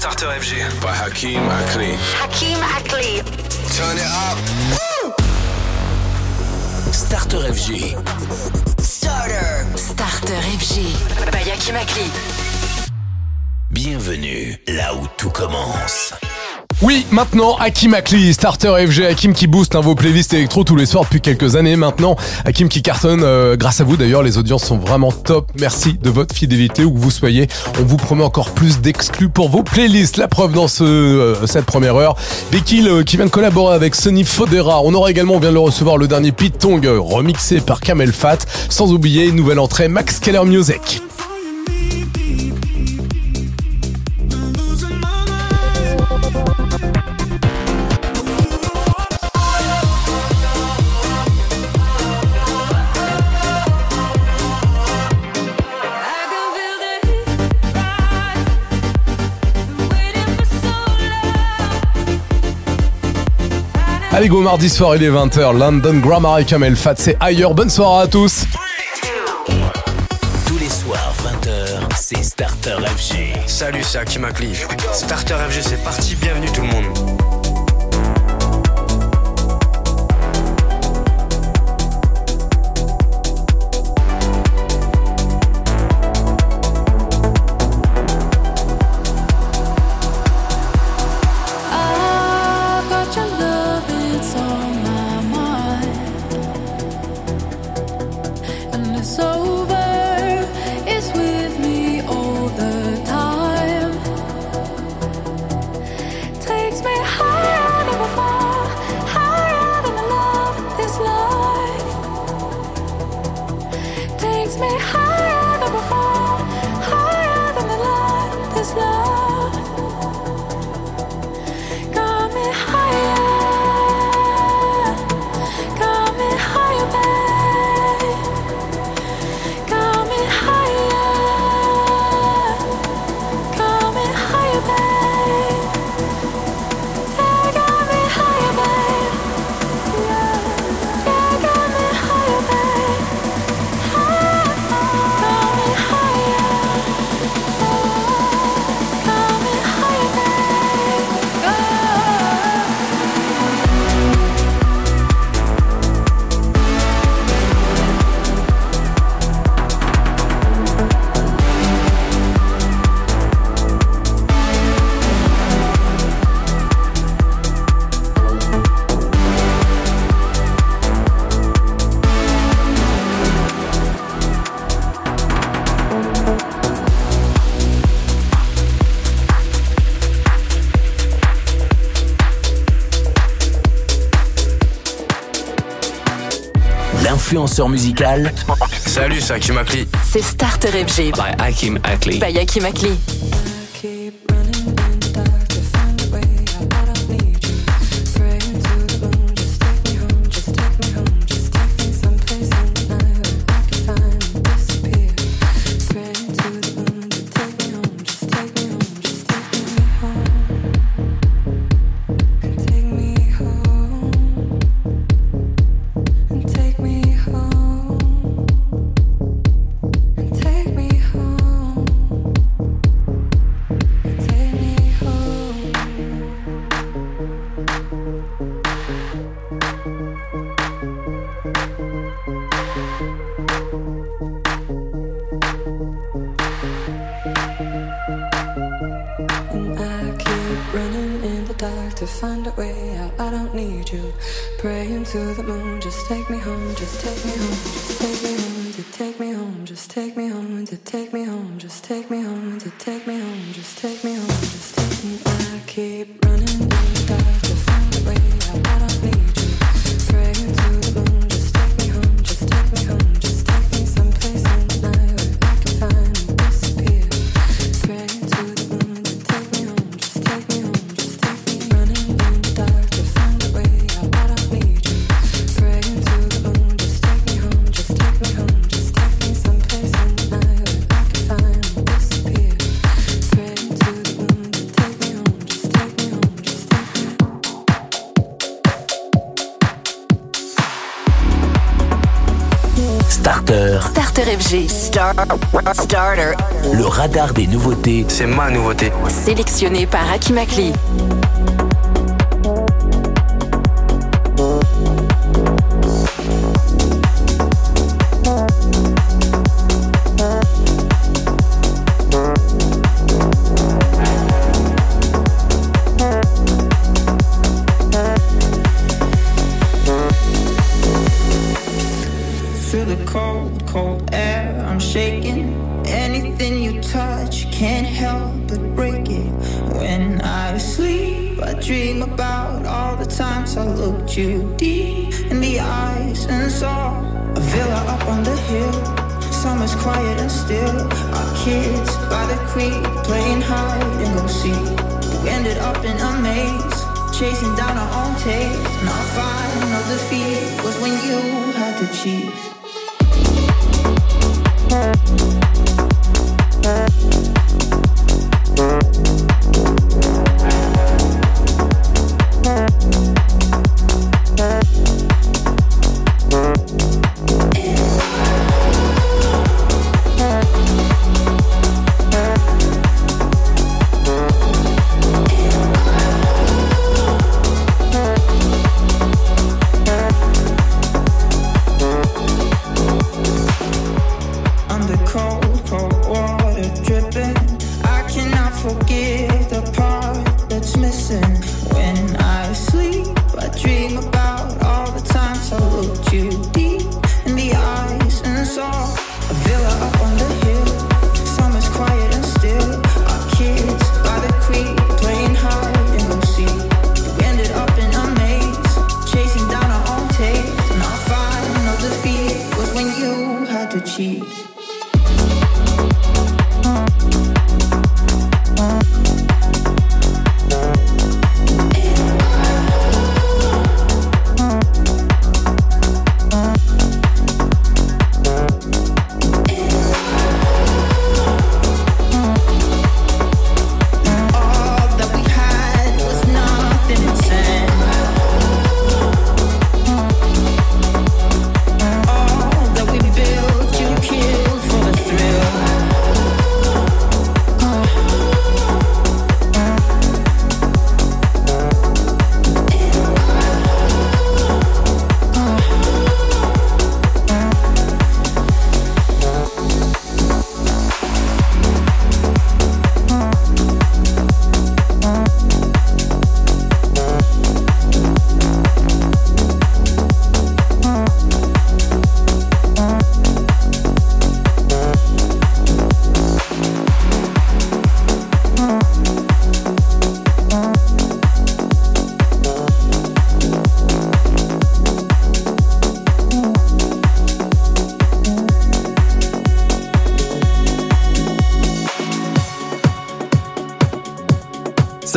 Starter FG. By Hakim Akli. Hakim Akli. Turn it up. Starter FG. Starter. Starter FG. By Hakim Akli. Bienvenue là où tout commence. Oui, maintenant, Hakim Akli, starter FG, Hakim qui booste hein, vos playlists électro tous les soirs depuis quelques années maintenant. Hakim qui cartonne, euh, grâce à vous d'ailleurs, les audiences sont vraiment top. Merci de votre fidélité où que vous soyez. On vous promet encore plus d'exclus pour vos playlists. La preuve dans euh, cette première heure. Becky euh, qui vient de collaborer avec Sonny Fodera. On aura également, on vient de le recevoir, le dernier Pete Tong remixé par Kamel Fat. Sans oublier, une nouvelle entrée, Max Keller Music. Allez go mardi soir il est 20h, London Grammar et Kamel Fat, c'est ailleurs. Bonne soirée à tous. Tous les soirs, 20h, c'est Starter FG. Salut, c'est Hakim Akli. Starter FG, c'est parti. Bienvenue tout le monde. Musical Salut, c'est Hakim Akli. C'est Starter FG. by Hakim Akli. By Hakim Akli. Take me home, just take me home, to take me home, just take me home, just take me. I keep running in the dark to find a way. I don't need Le radar des nouveautés. C'est ma nouveauté. Sélectionné par Aki Makli. the feeling.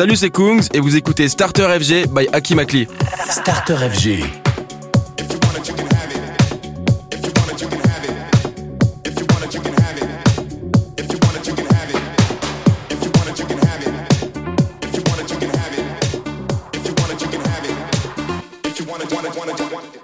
Salut, c'est Kungs et vous écoutez Starter FG by Aki Makli. Starter FG. wanna, wanna, wanna, wanna.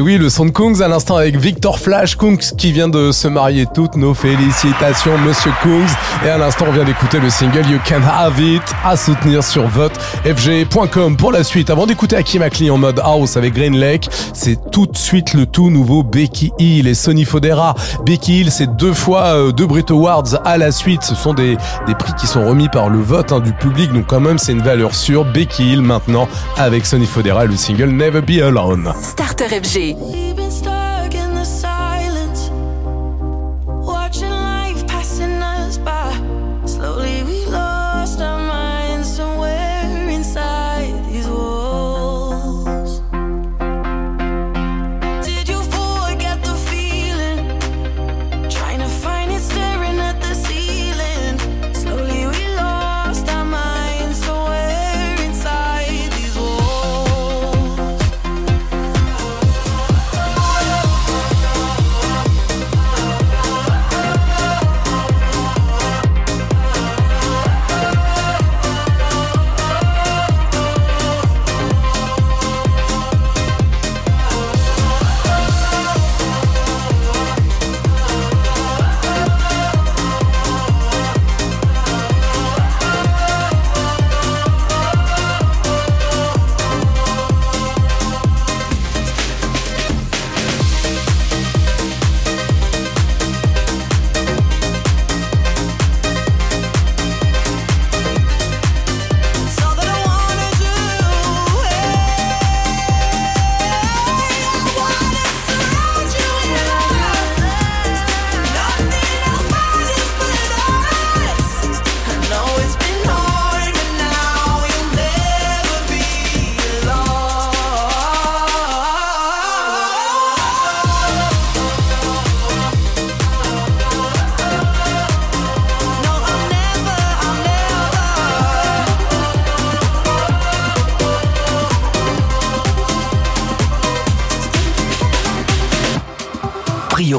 Et oui, le son de Kungs à l'instant avec Victor Flash, Kungs qui vient de se marier. Toutes nos félicitations, monsieur Kungs. Et à l'instant, on vient d'écouter le single You Can Have It à soutenir sur votefg.com pour la suite. Avant d'écouter Hakim Akli en mode house avec Green Lake, c'est tout de suite le tout nouveau Becky Hill et Sonny Fodera. Becky Hill, c'est deux fois euh, deux Brit Awards à la suite. Ce sont des, des prix qui sont remis par le vote hein, du public, donc quand même c'est une valeur sûre. Becky Hill maintenant avec Sonny Fodera le single Never Be Alone. Starter FG. Bye.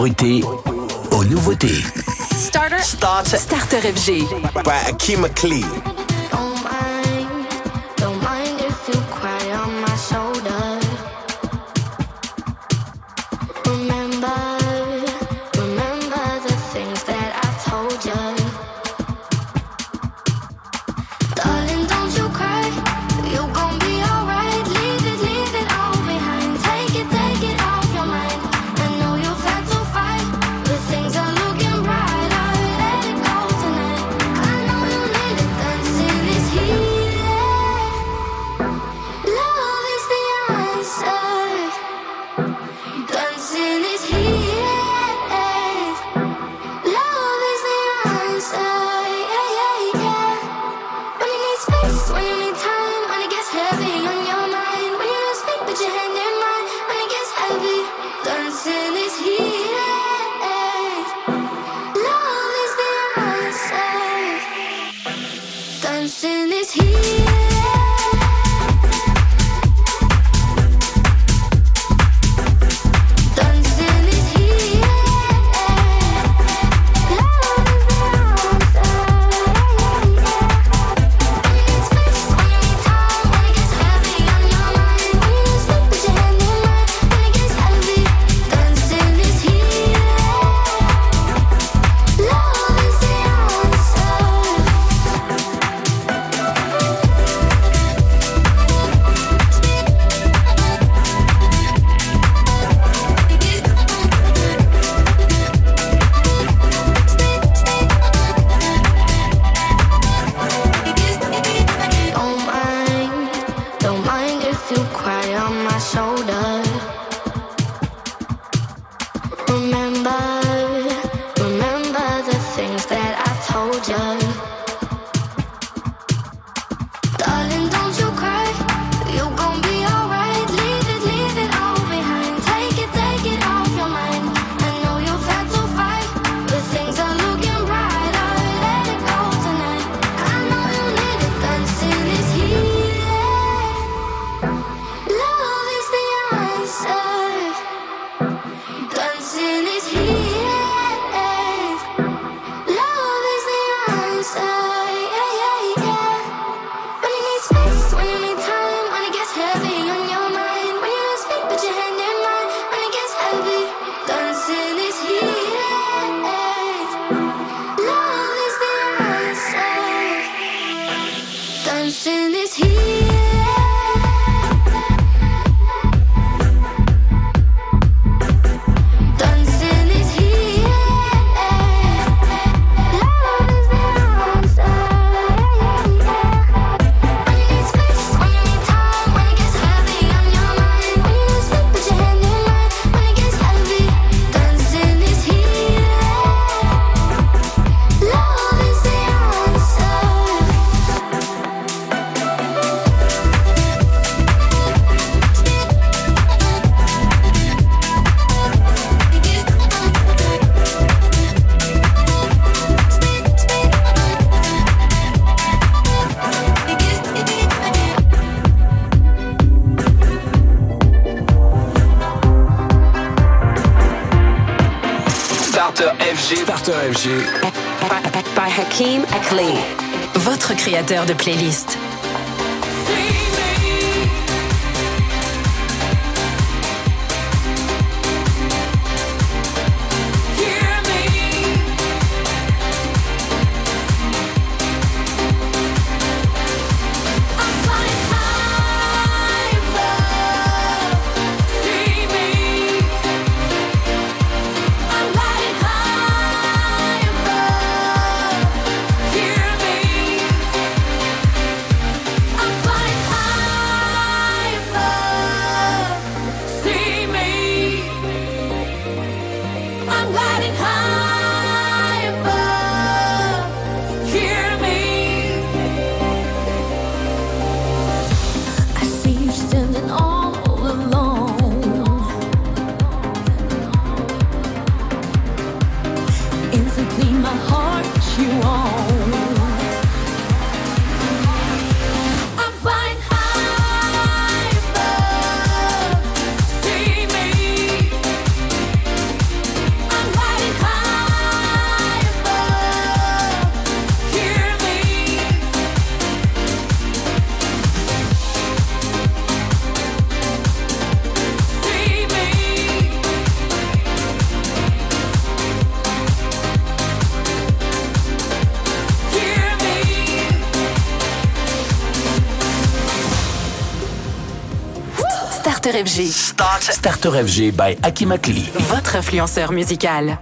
Priorité aux nouveautés. Starter. Starter Starter FG. by Akeem McLean. de playlist. FG. Starter FG by Akimakli. Votre influenceur musical.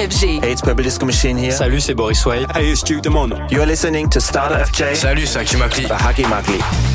FG. Hey, it's Purple Disco Machine here. Salut, c'est Boris Way. Hey, it's Duke Demono. You're listening to Starter FJ. Salut, c'est Hakim Akli.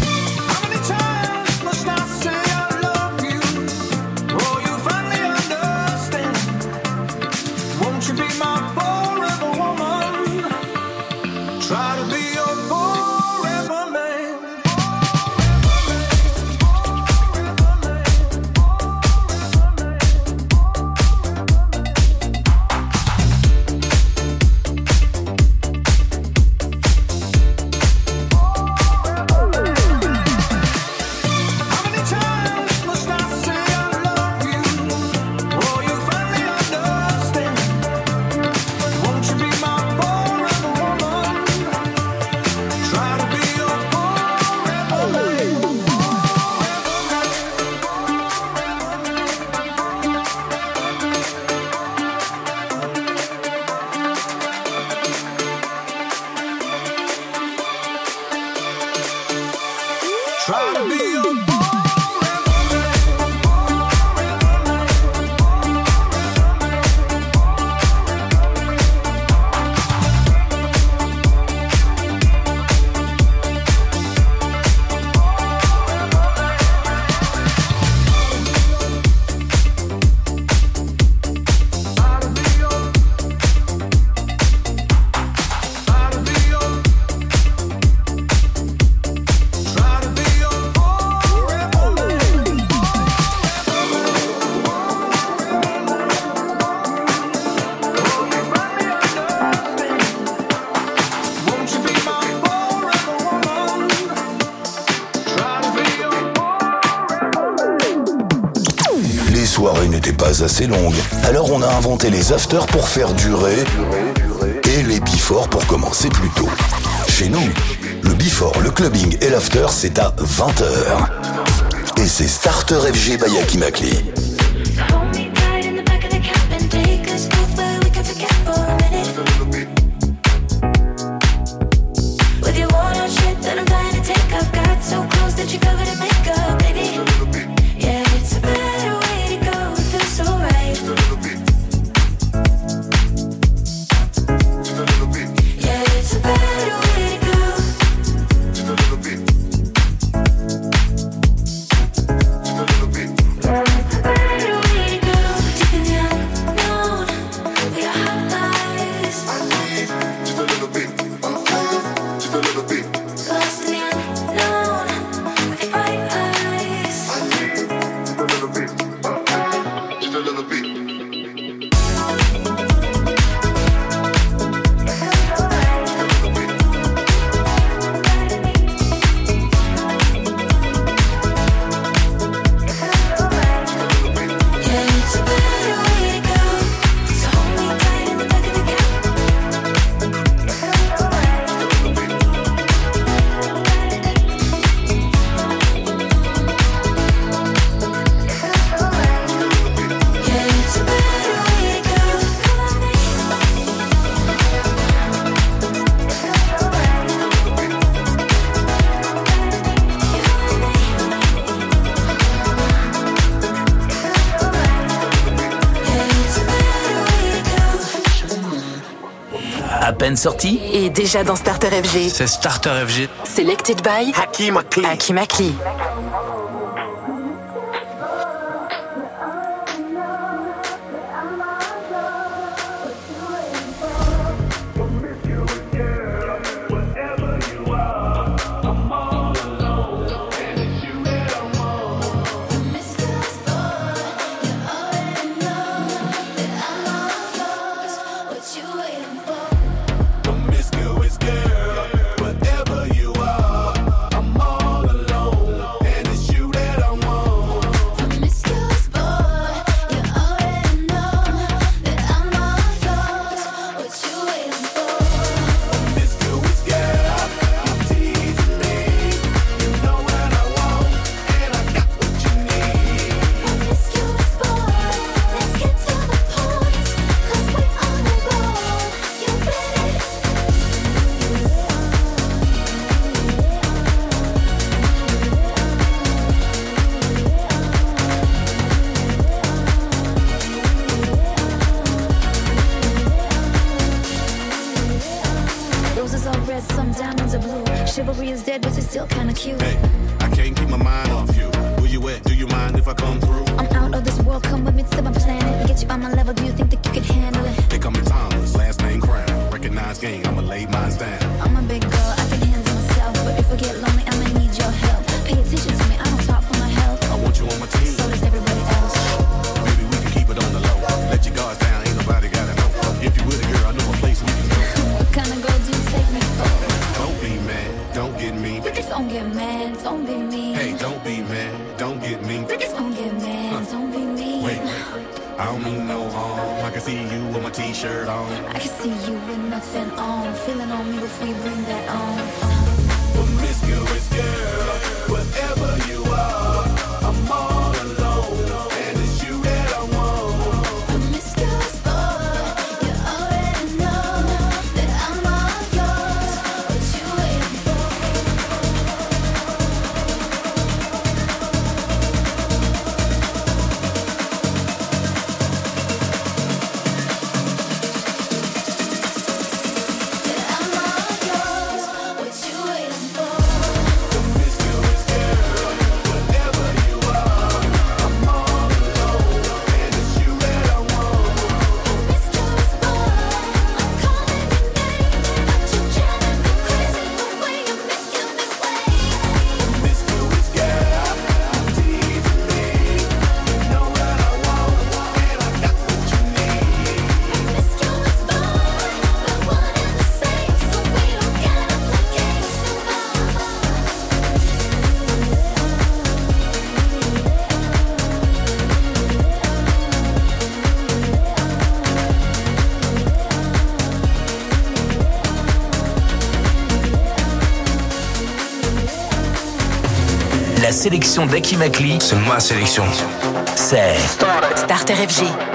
Alors on a inventé les afters pour faire durer et les before pour commencer plus tôt. Chez nous, le before, le clubbing et l'after, c'est à 20h. Et c'est Starter FG by Hakim Akli. À peine sorti Et déjà dans Starter FG. C'est Starter FG. Selected by Hakim Akli. Hakim Akli. planets of my planet. Get you on my level, do you think? see you with nothing on. Feeling on me before you bring that on. La sélection d'Aki Makli. C'est ma sélection. C'est Starter FG.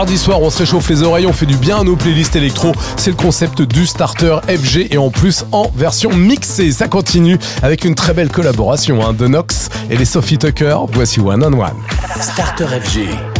Mardi soir, on se réchauffe les oreilles, on fait du bien à nos playlists électro. C'est le concept du starter FG et en plus en version mixée. Ça continue avec une très belle collaboration hein, de Nox et les Sophie Tucker. Voici One on One. Starter FG.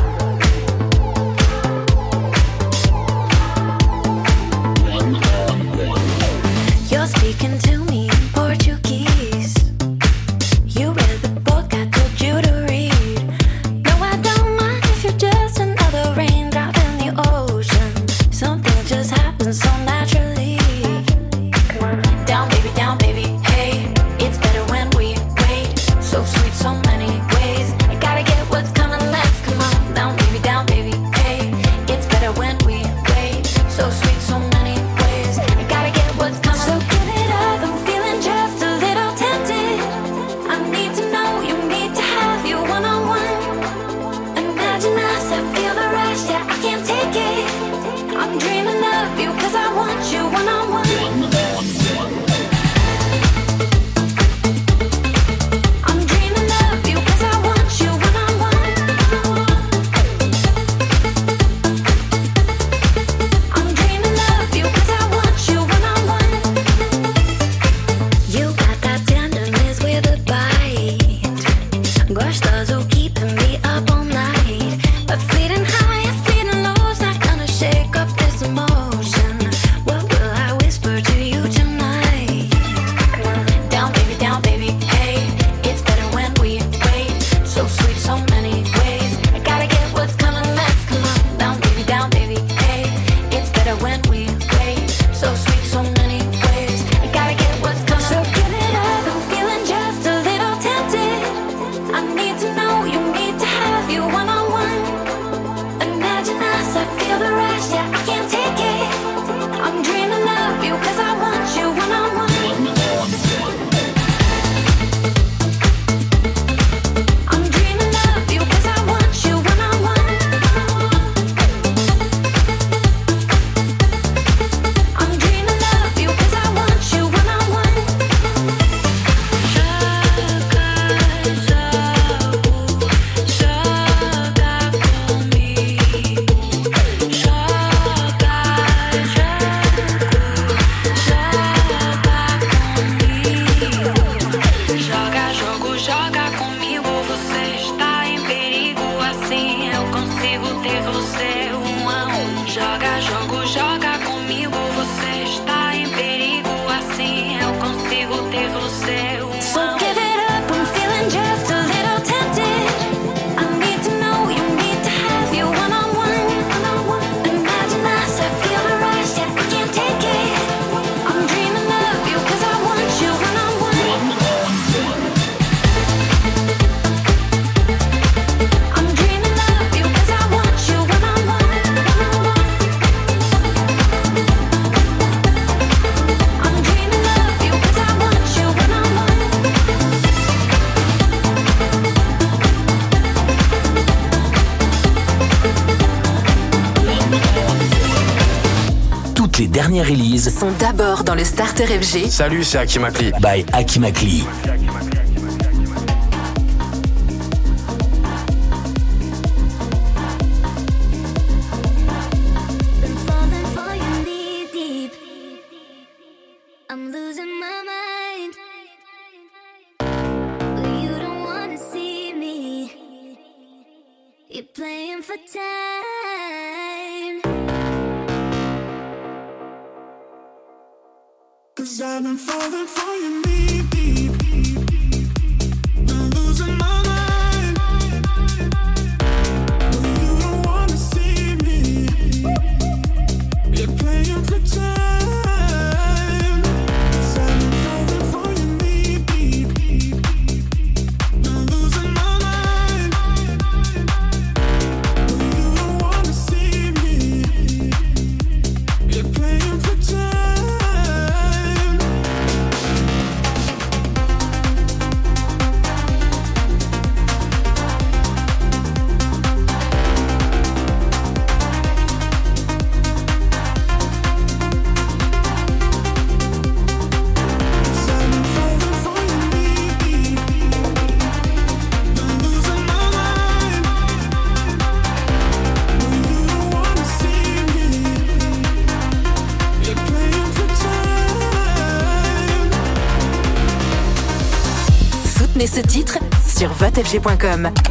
sont d'abord dans le Starter FG. Salut, c'est Akimakli. By Akimakli.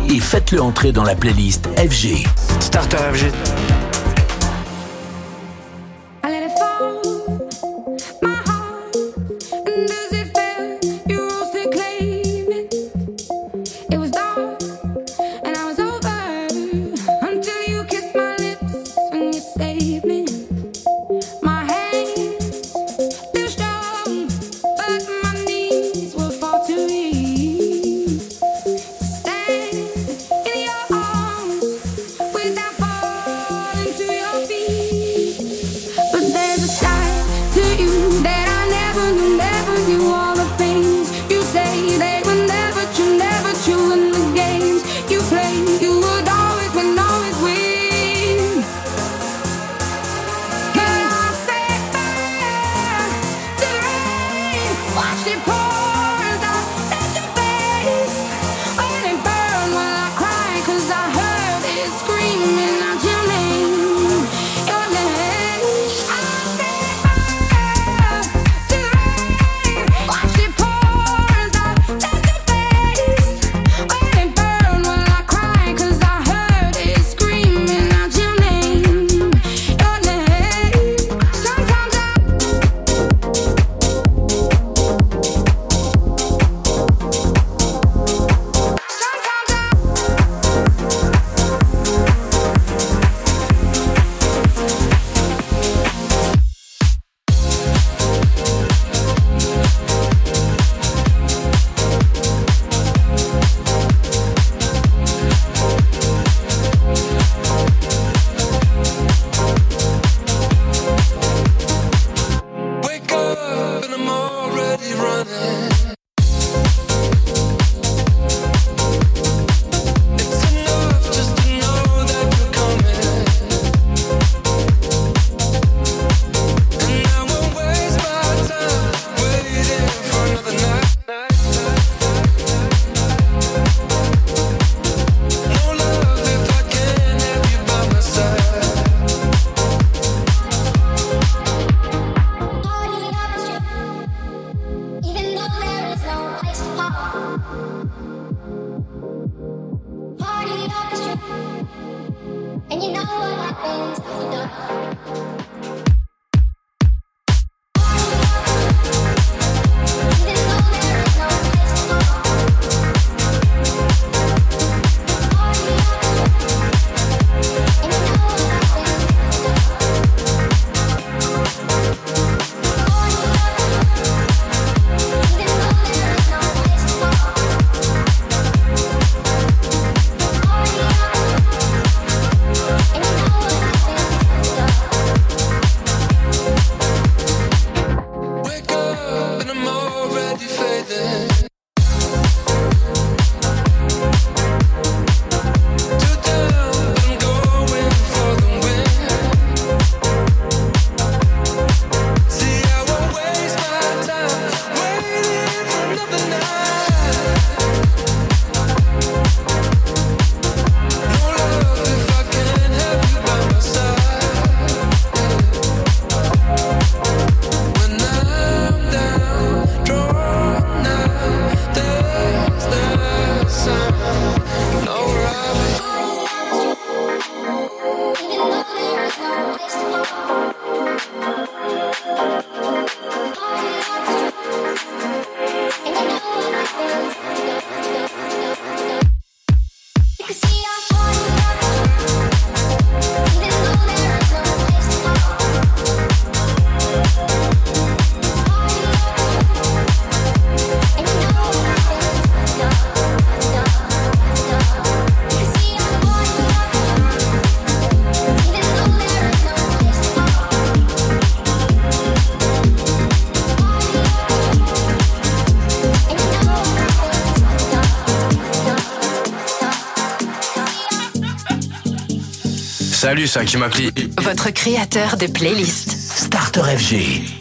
Et faites-le entrer dans la playlist FG. Startup FG. Votre créateur de playlist. Starter FG.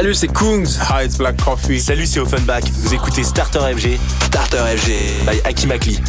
Salut, c'est Kungs. Hi, it's Black Coffee. Salut, c'est Offenbach. Vous écoutez Starter FG. Starter FG. By Akimakli.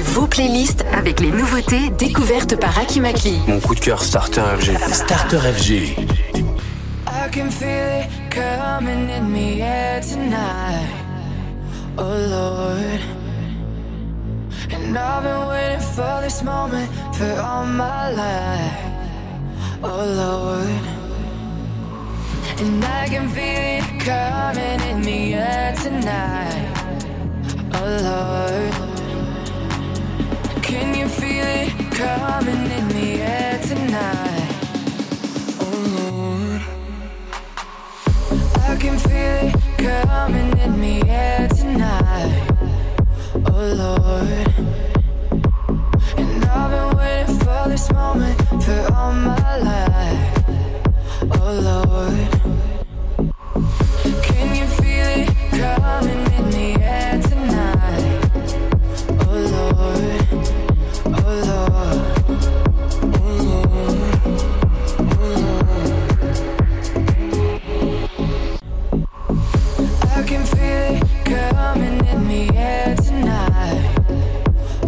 Vos playlists avec les nouveautés découvertes par Akimakli. Mon coup de cœur Starter FG. Starter FG. I can feel it coming in the air tonight. Oh Lord. And I've been waiting for this moment for all my life. Oh Lord. And I can feel it coming in the air tonight. Oh Lord. Can you feel it coming in the air tonight? Oh Lord. I can feel it coming in the air tonight. Oh Lord. And I've been waiting for this moment for all my life. Oh Lord. Can you feel it coming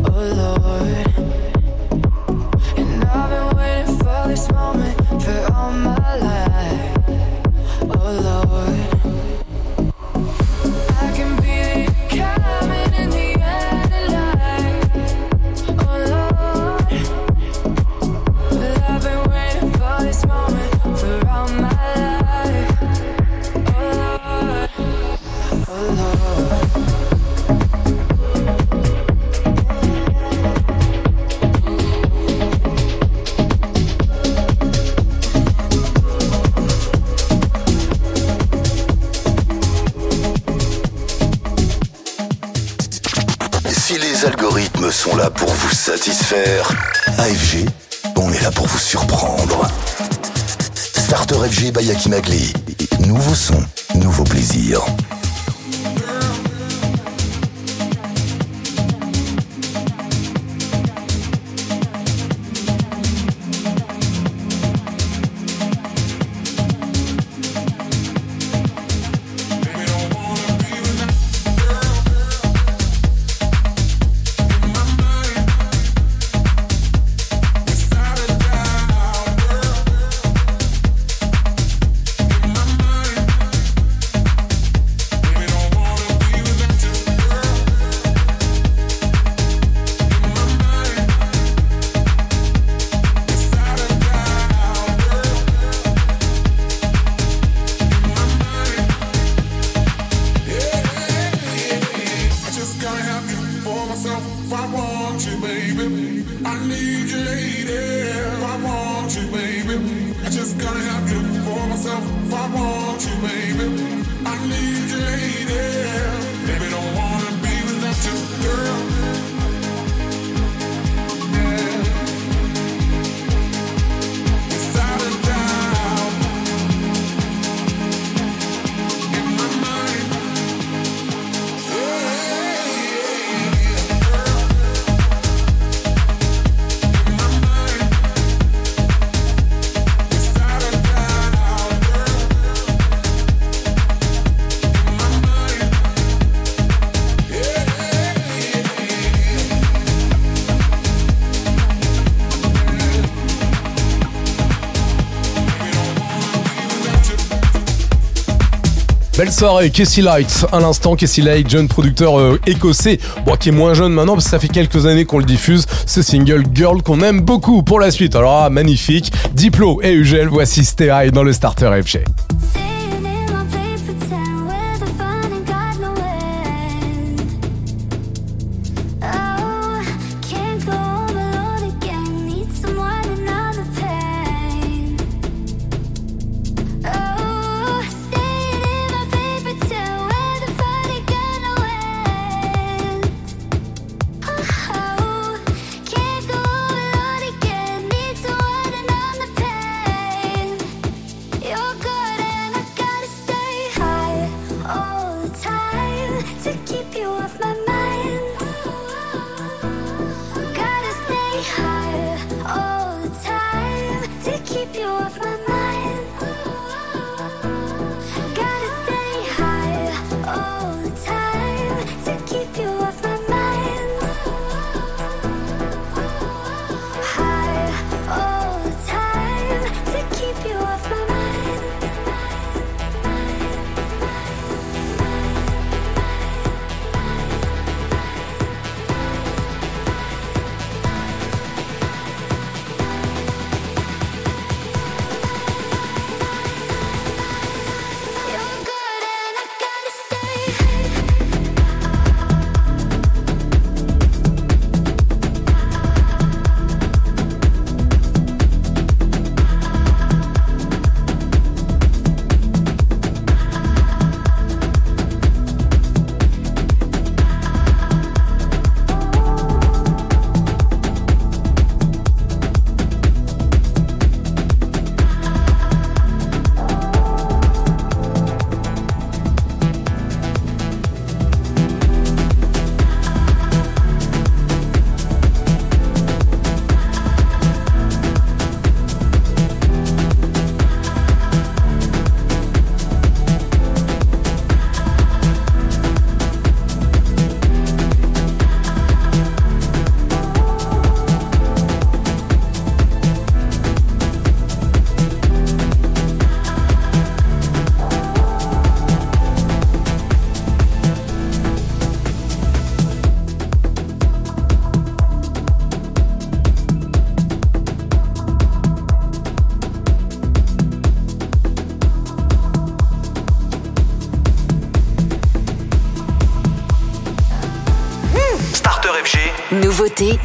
Oh, moment for all my life. Oh Lord. AFG, on est là pour vous surprendre. Starter FG by Magli. Belle soirée, Casey Light, à l'instant, Casey Light, jeune producteur euh, écossais, bon, qui est moins jeune maintenant parce que ça fait quelques années qu'on le diffuse, ce single Girl qu'on aime beaucoup pour la suite. Alors, ah, magnifique, Diplo et Ugel, voici Stay High dans le starter FG.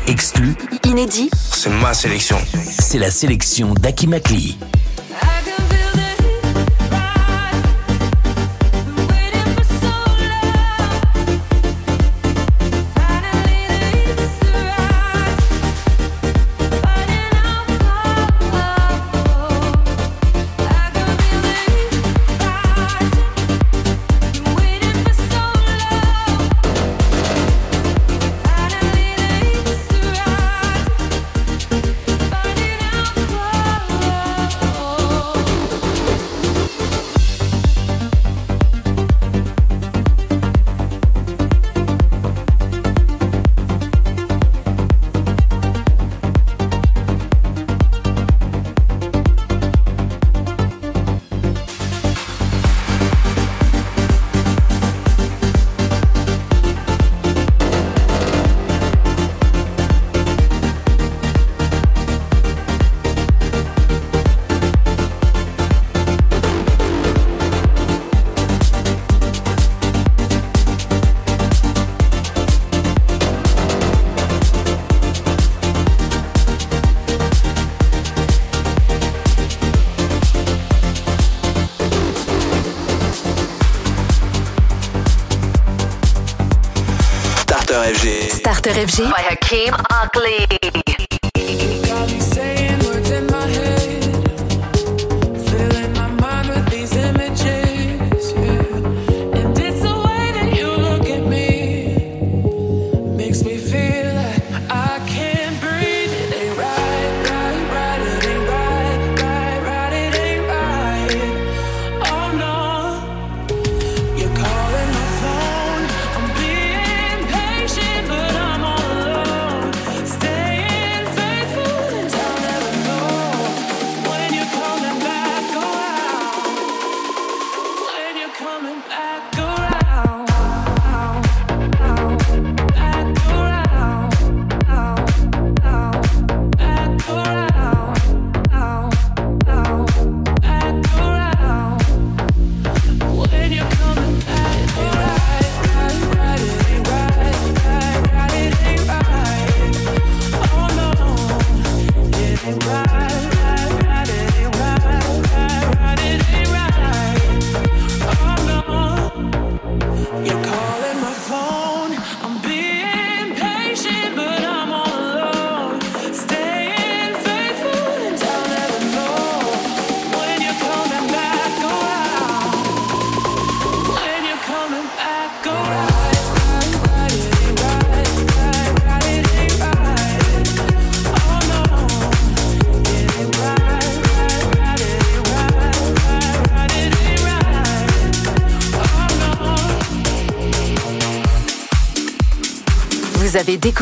Exclu, inédit. C'est ma sélection. C'est la sélection d'Aki Makli. Sur FG by Hakeem Ugly.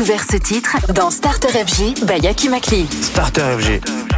découvert ce titre dans Starter FG by Yaki Makli. Starter FG.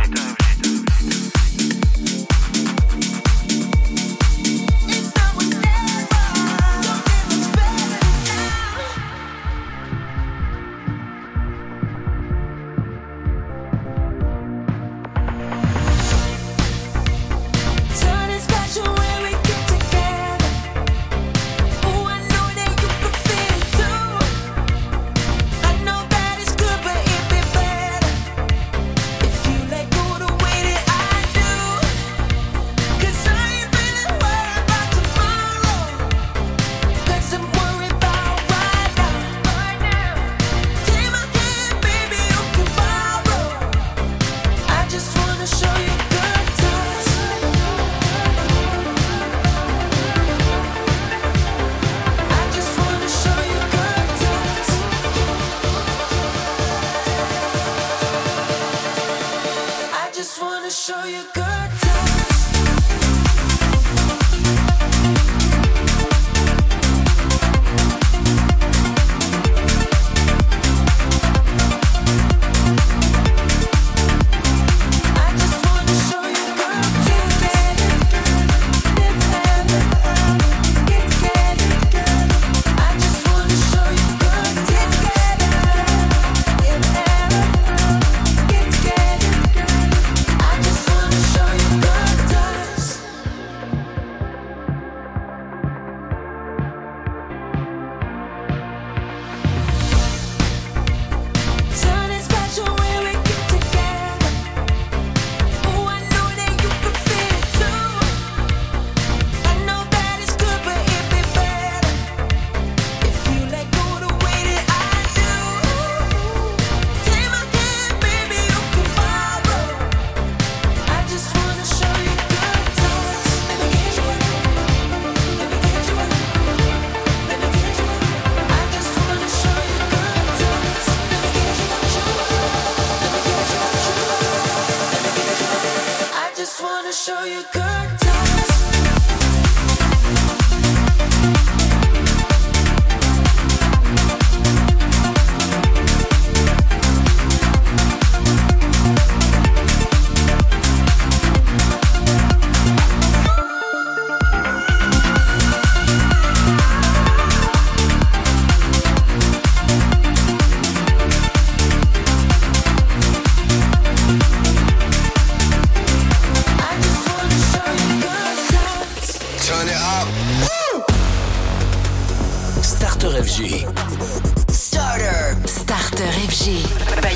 Bah,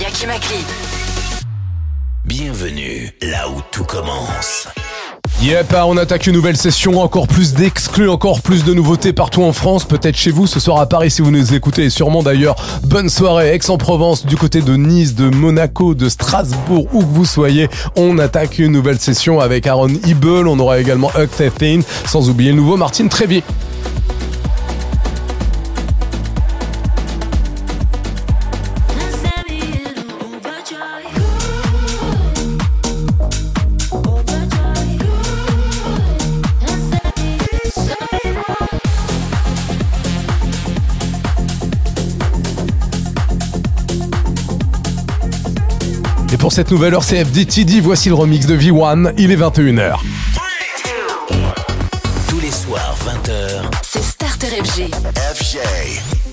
Bienvenue là où tout commence. Yep, hein, on attaque une nouvelle session, encore plus d'exclus, encore plus de nouveautés partout en France, peut-être chez vous, ce soir à Paris si vous nous écoutez, et sûrement d'ailleurs, bonne soirée, Aix-en-Provence, du côté de Nice, de Monaco, de Strasbourg, où que vous soyez, on attaque une nouvelle session avec Aaron Ebel, on aura également Huck Thin, sans oublier le nouveau Martin Trévier. cette nouvelle heure CFDTD. Voici le remix de V1. Il est 21h. Tous les soirs, 20h. C'est Starter FG. FG.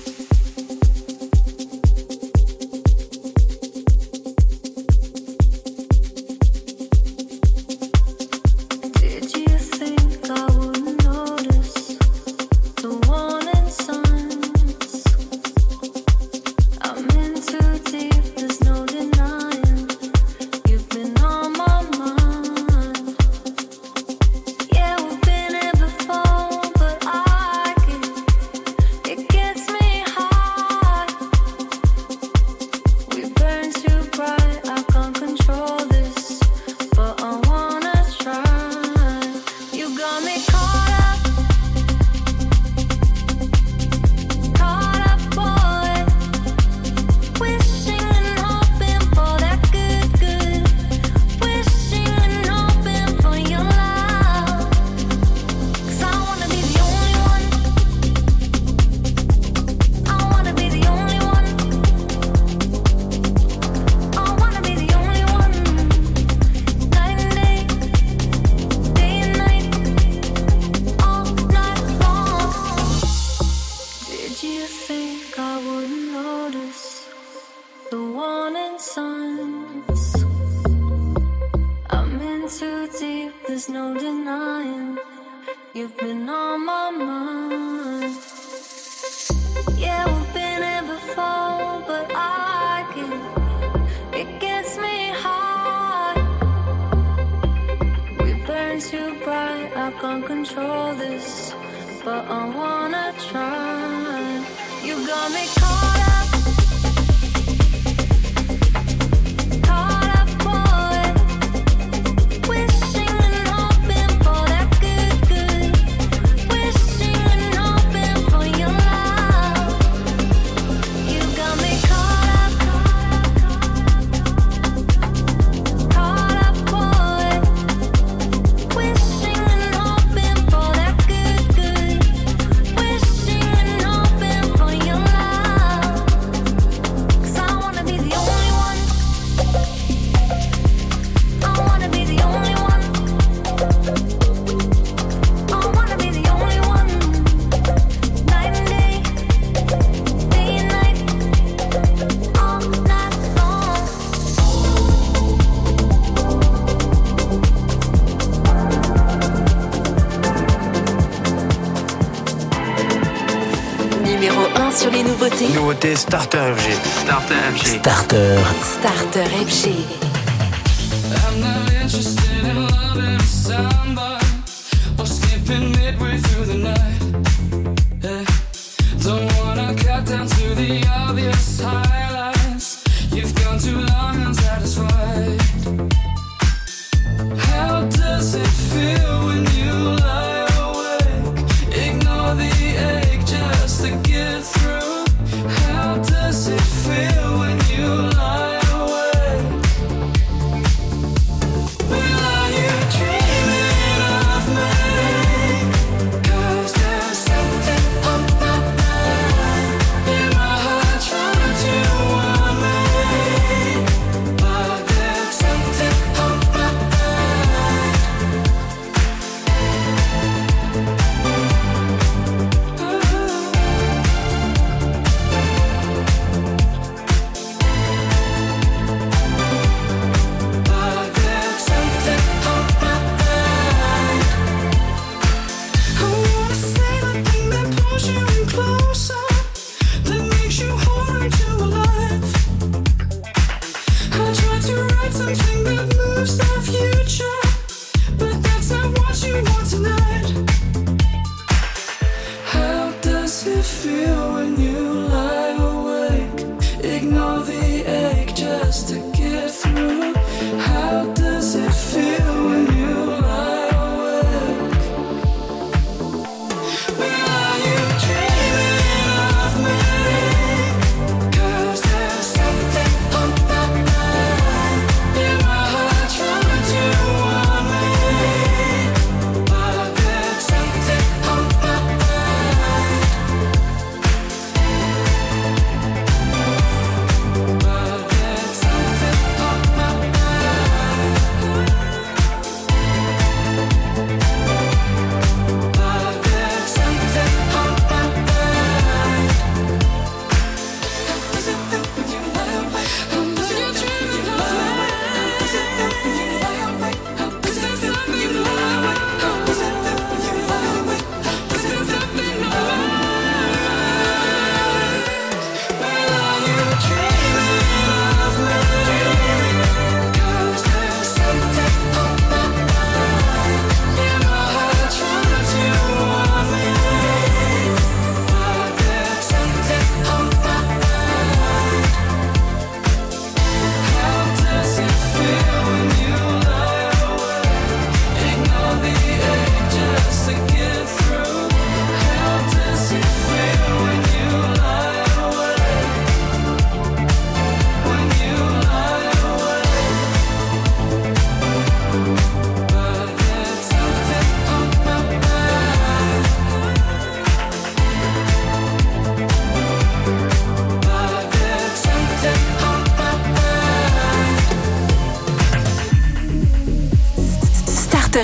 nouveauté Starter FG. Starter FG. Starter. Starter FG.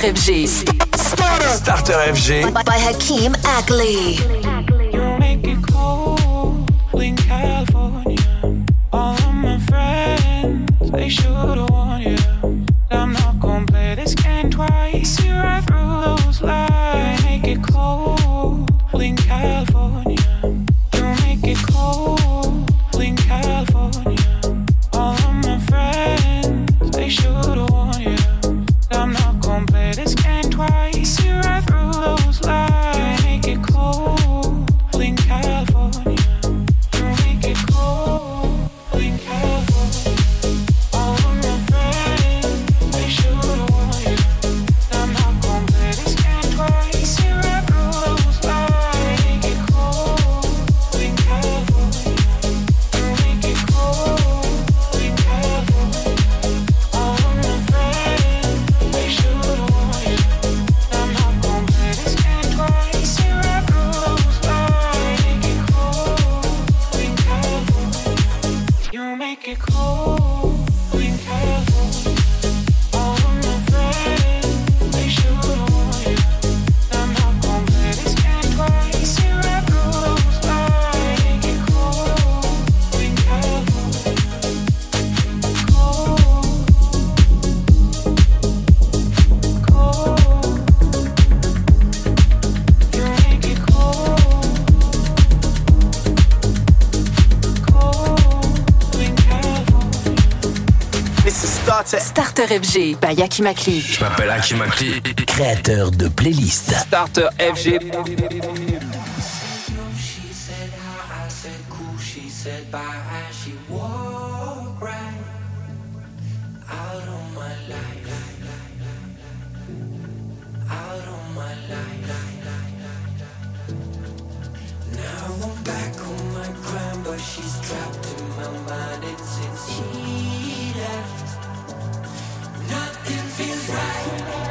FG. Starter FG. By, by Hakeem Ackley. Starter. Starter FG by Hakim Akli. Je m'appelle Hakim Akli. Créateur de playlists. Starter FG. She said right.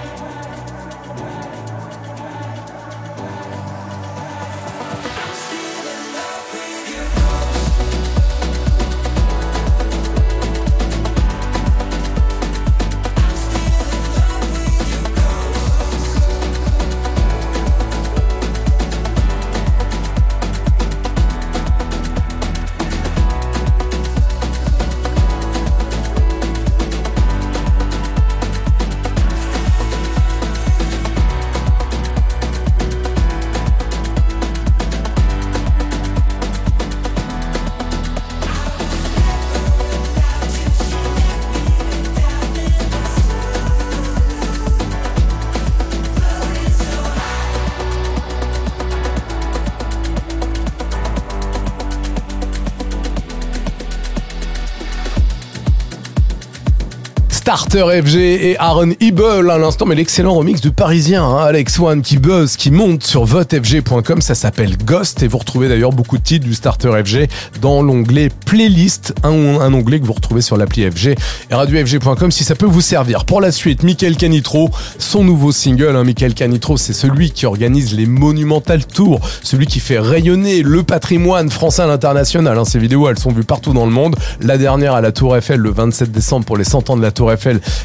Starter FG et Aaron Ebel à l'instant, mais l'excellent remix du Parisien, hein, Alex One qui buzz, qui monte sur votefg.com, ça s'appelle Ghost et vous retrouvez d'ailleurs beaucoup de titres du Starter FG dans l'onglet Playlist, un, un onglet que vous retrouvez sur l'appli FG et radiofg.com si ça peut vous servir. Pour la suite, Michael Canitro, son nouveau single, hein, Michael Canitro, c'est celui qui organise les Monumental Tours, celui qui fait rayonner le patrimoine français à l'international. hein. Ces vidéos, elles sont vues partout dans le monde. La dernière à la Tour Eiffel le 27 décembre pour les 100 ans de la Tour Eiffel,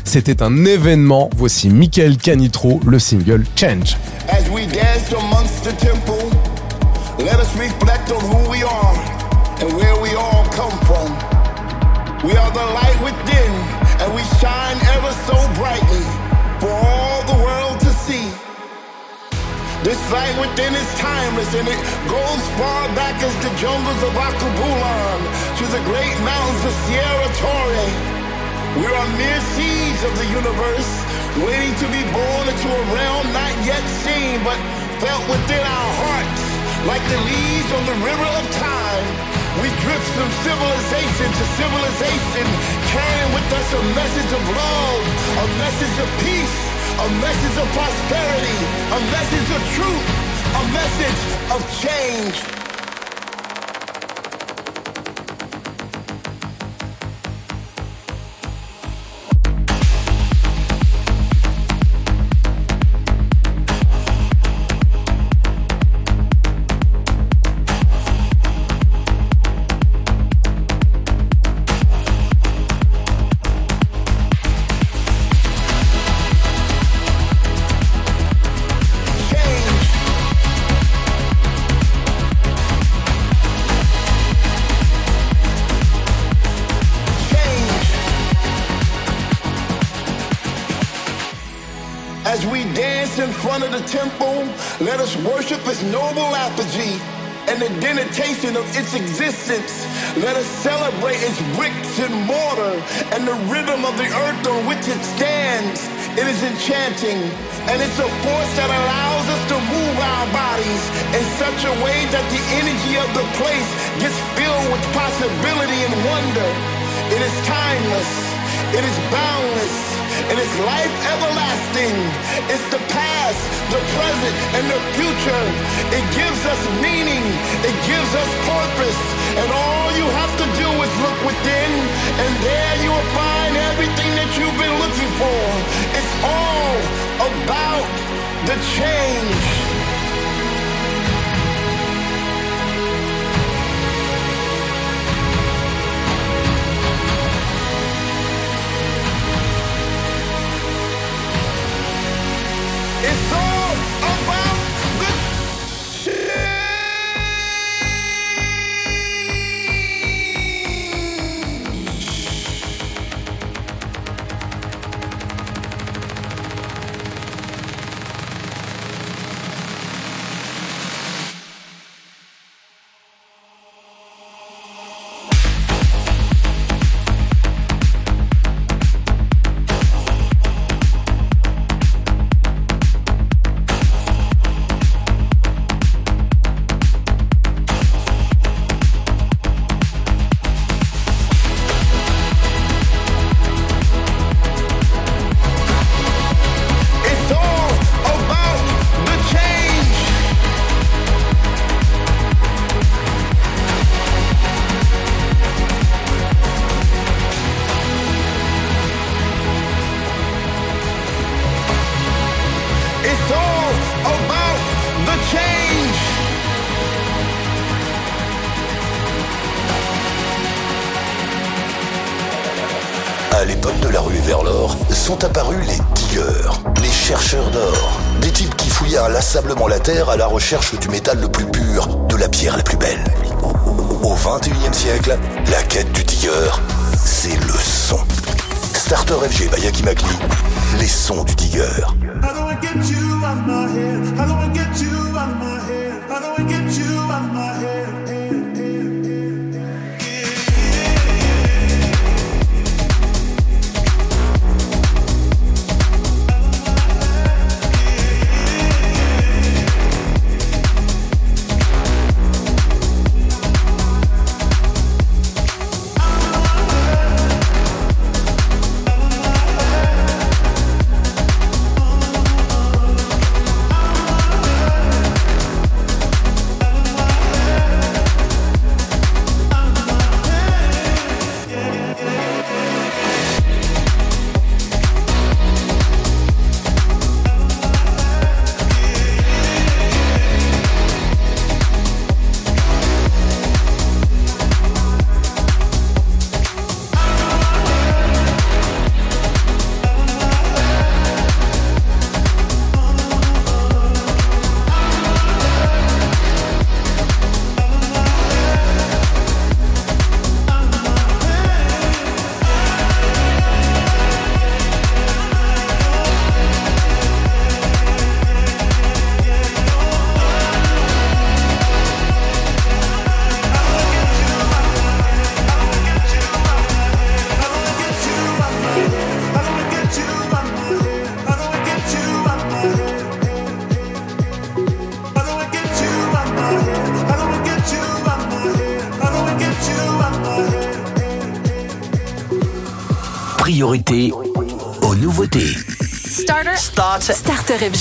c'était un événement. Voici Michael Canitro, le single Change. As we dance amongst the temple, let us reflect on who we are and where we all come from. We are the light within, and we shine ever so brightly for all the world to see. This light within is timeless, and it goes far back as the jungles of Akabulan to the great mountains of Sierra Torre. We are mere seeds of the universe, waiting to be born into a realm not yet seen, but felt within our hearts, like the leaves on the river of time. We drift from civilization to civilization, carrying with us a message of love, a message of peace, a message of prosperity, a message of truth, a message of change. Let us worship its noble apogee and the denotation of its existence. Let us celebrate its bricks and mortar and the rhythm of the earth on which it stands. It is enchanting, and it's a force that allows us to move our bodies in such a way that the energy of the place gets filled with possibility and wonder. It is timeless, it is boundless, and it's life everlasting. It's the past, the present, and the future. It gives us meaning, it gives us purpose, and all you have to do is look within, and there you will find everything that you've been looking for. It's all about the change. Recherche du métal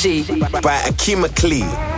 Starter FG. By Akeem McLean.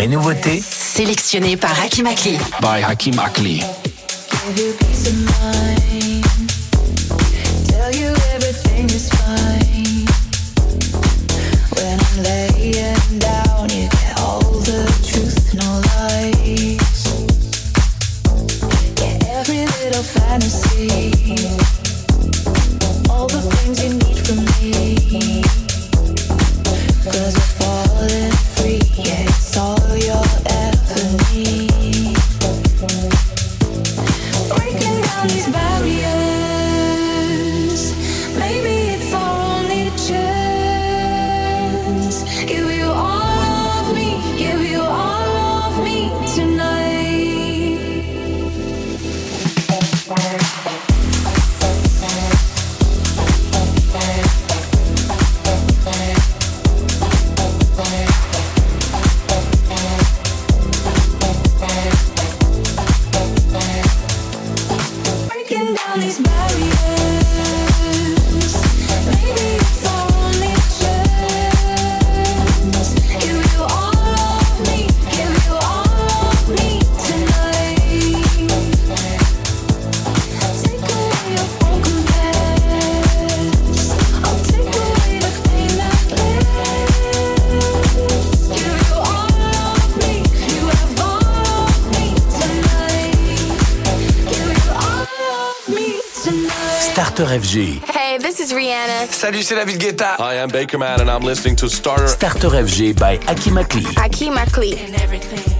et nouveautés sélectionnés par Hakim Akli. By Hakim Akli. Hey, this is Rihanna. Salut, c'est David Guetta. Hi, I'm Bakerman and I'm listening to Starter. Starter FG by Aki Makli. Aki Makli.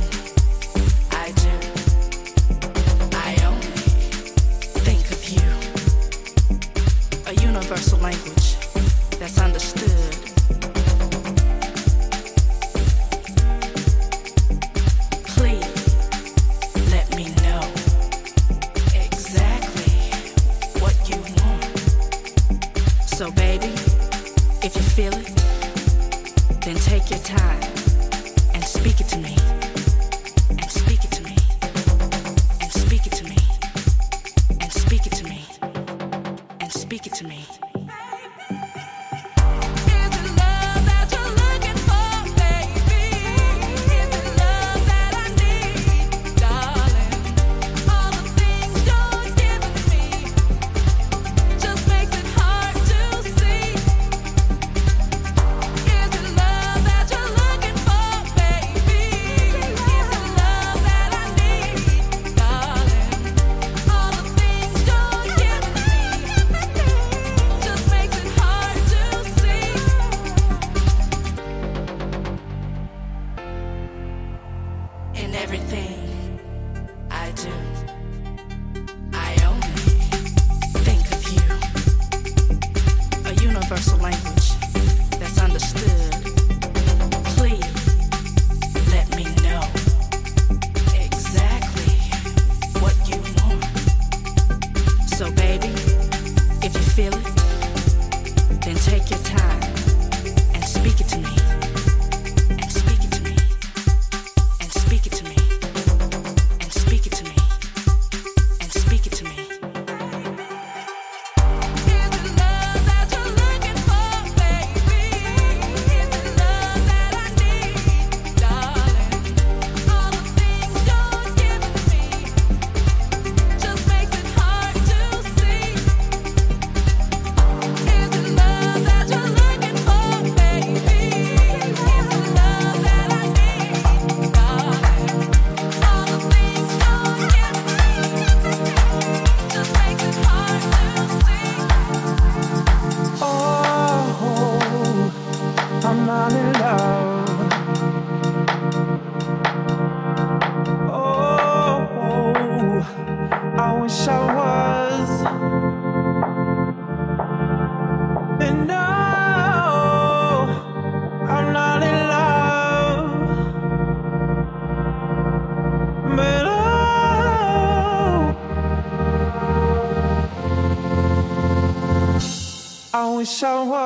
你伤我。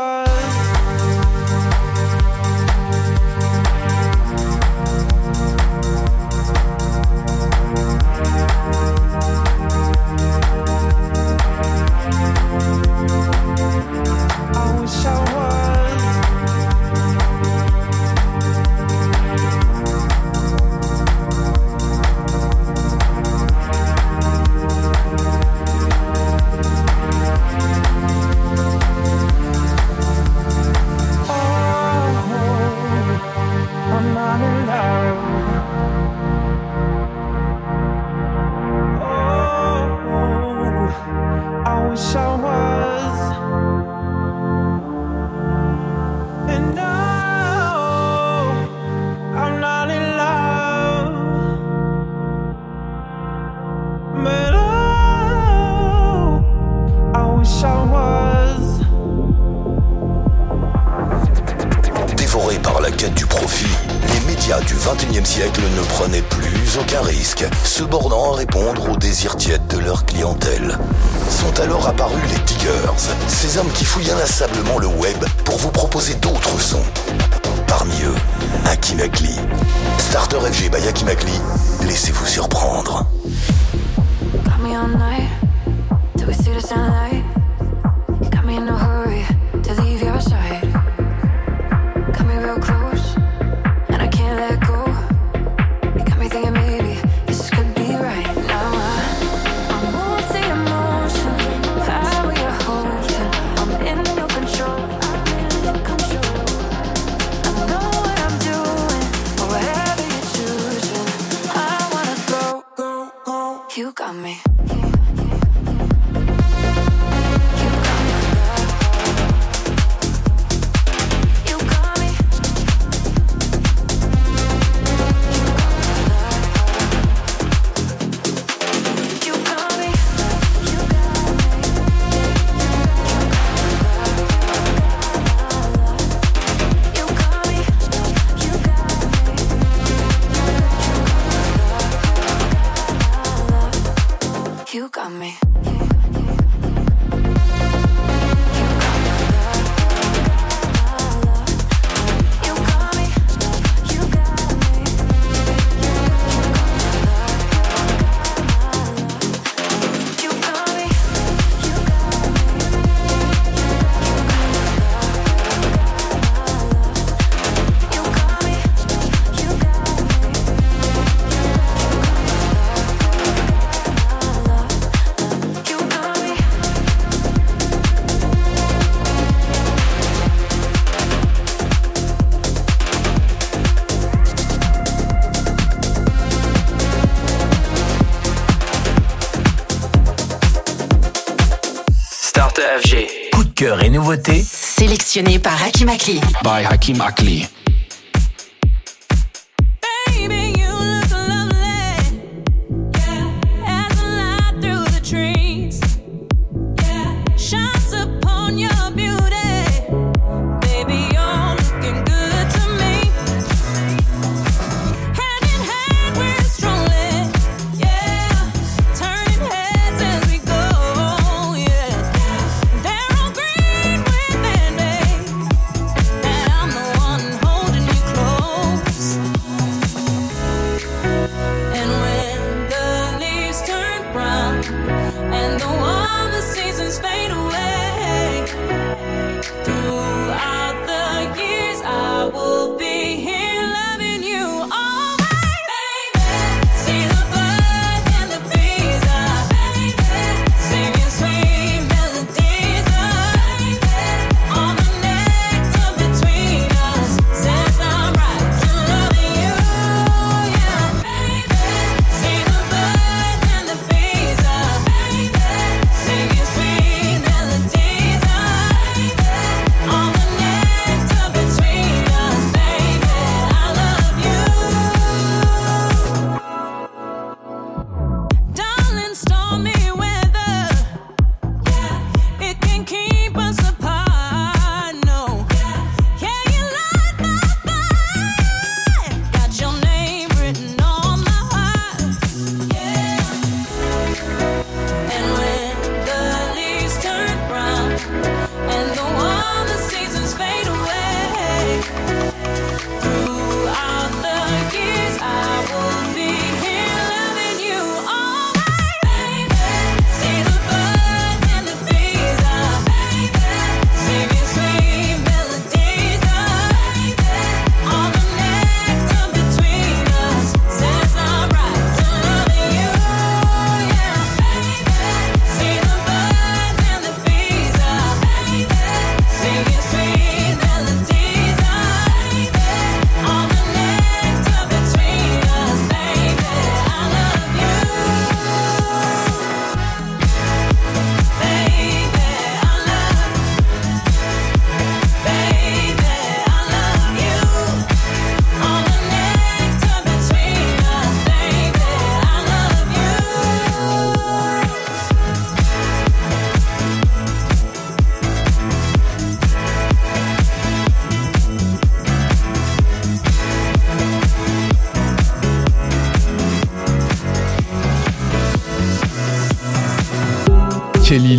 Akli. by Hakim Akli.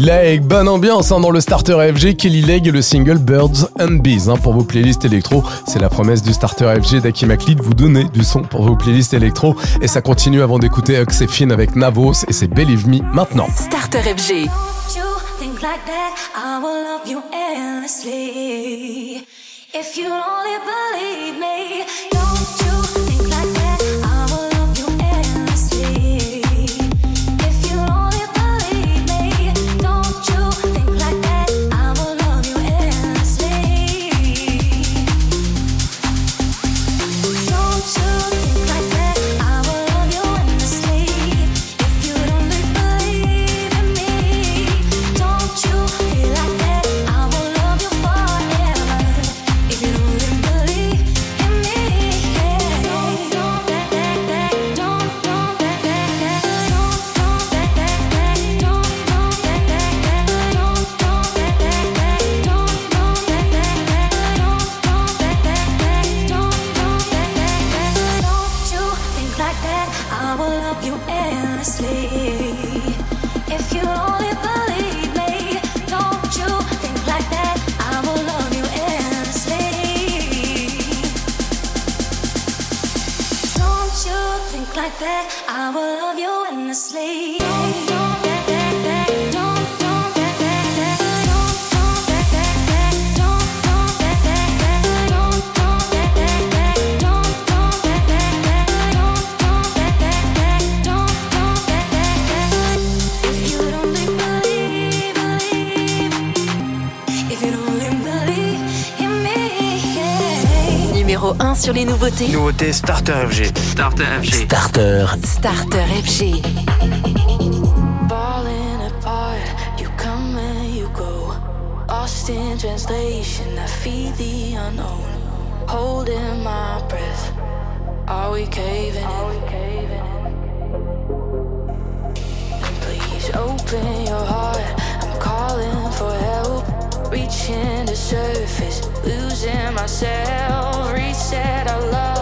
Lake. Bonne ambiance hein, dans le starter FG. Kelly Lake et le single Birds and Bees. Hein, pour vos playlists électro, c'est la promesse du starter FG d'Akimakli de vous donner du son pour vos playlists électro. Et ça continue avant d'écouter Oxefin avec Navos et c'est Believe Me maintenant. Starter FG. 1 sur les nouveautés. Nouveauté Starter FG. Starter FG. Starter. Starter FG. Lost in translation, I feed the unknown. Holding my breath, are we caving are? We caving in? Please open your heart, I'm calling for help. Reaching the surface, losing myself. said I love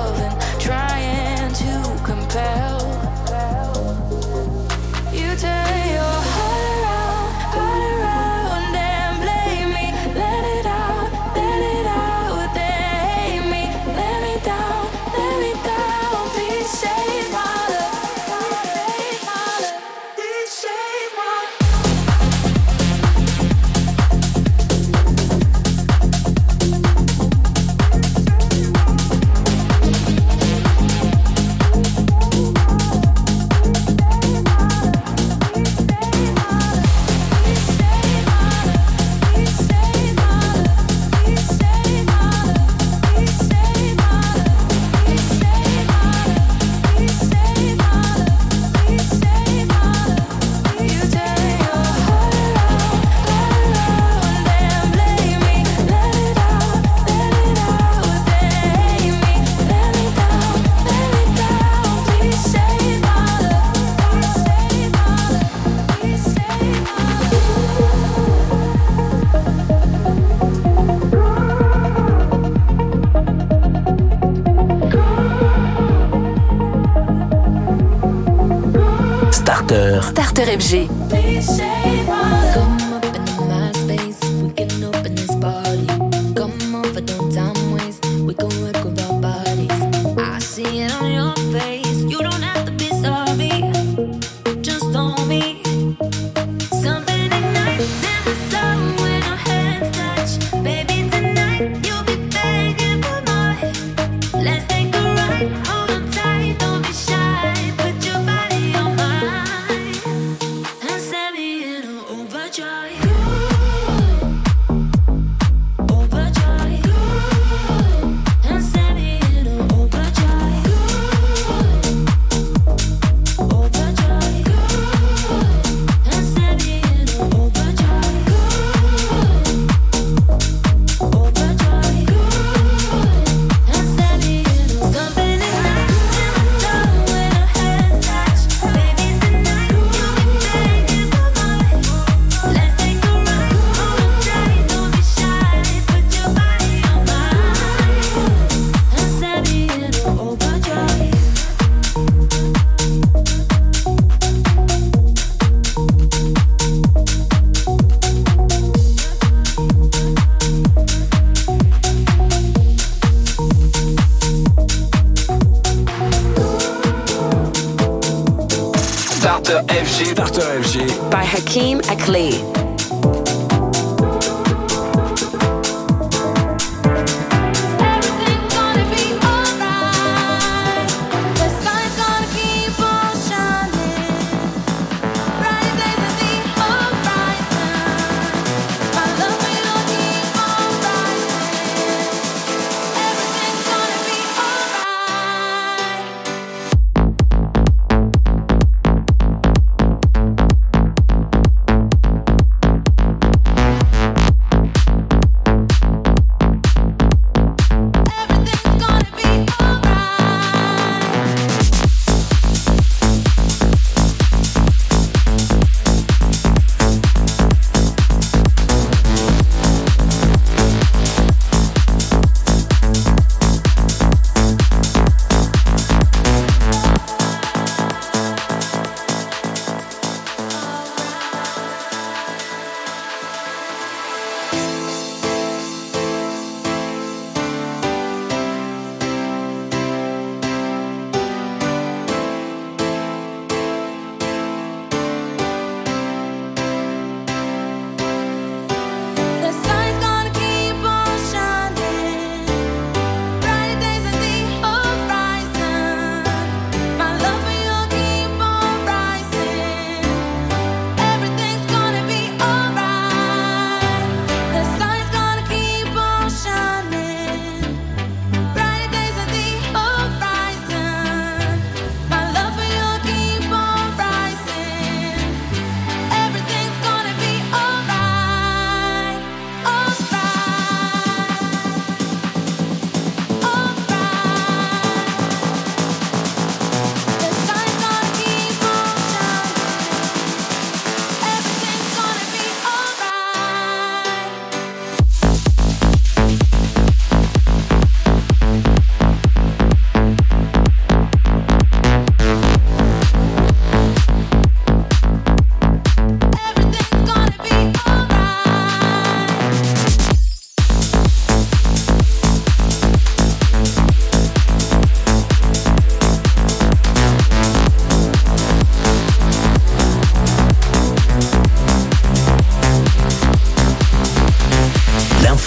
FG.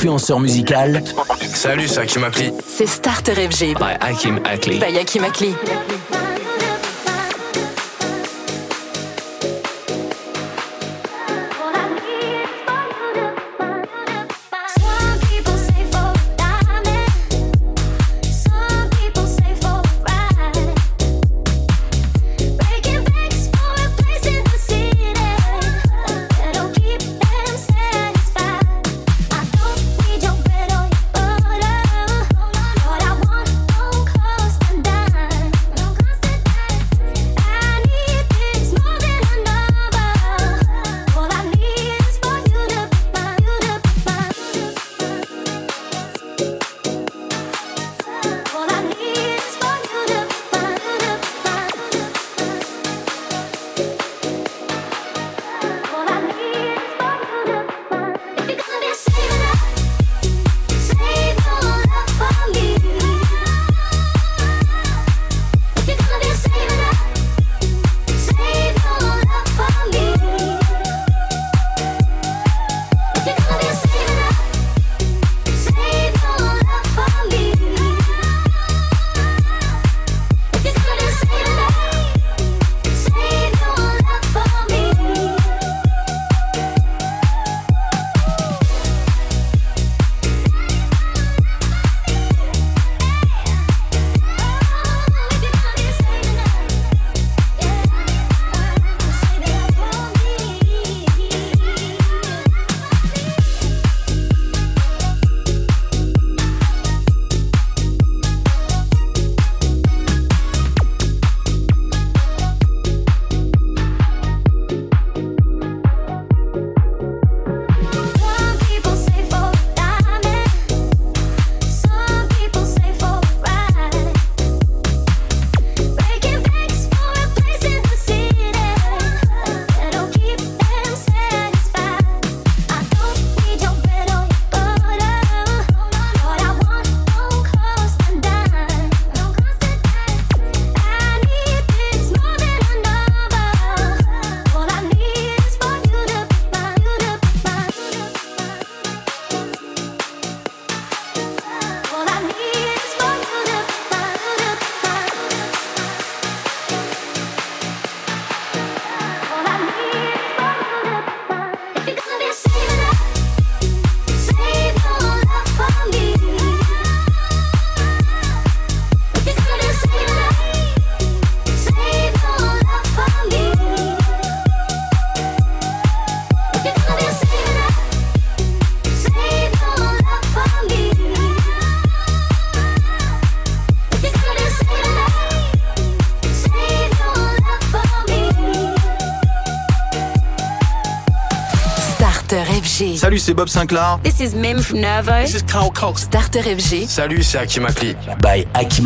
influenceur musical. Salut, c'est Hakim Akli. C'est Starter FG. By Hakim Akli. By Hakim Akli. Salut, c'est Bob Sinclair. This is Mim from Nervo. This is Carl Cox. Starter FG. Salut, c'est Hakim Akli. By Hakim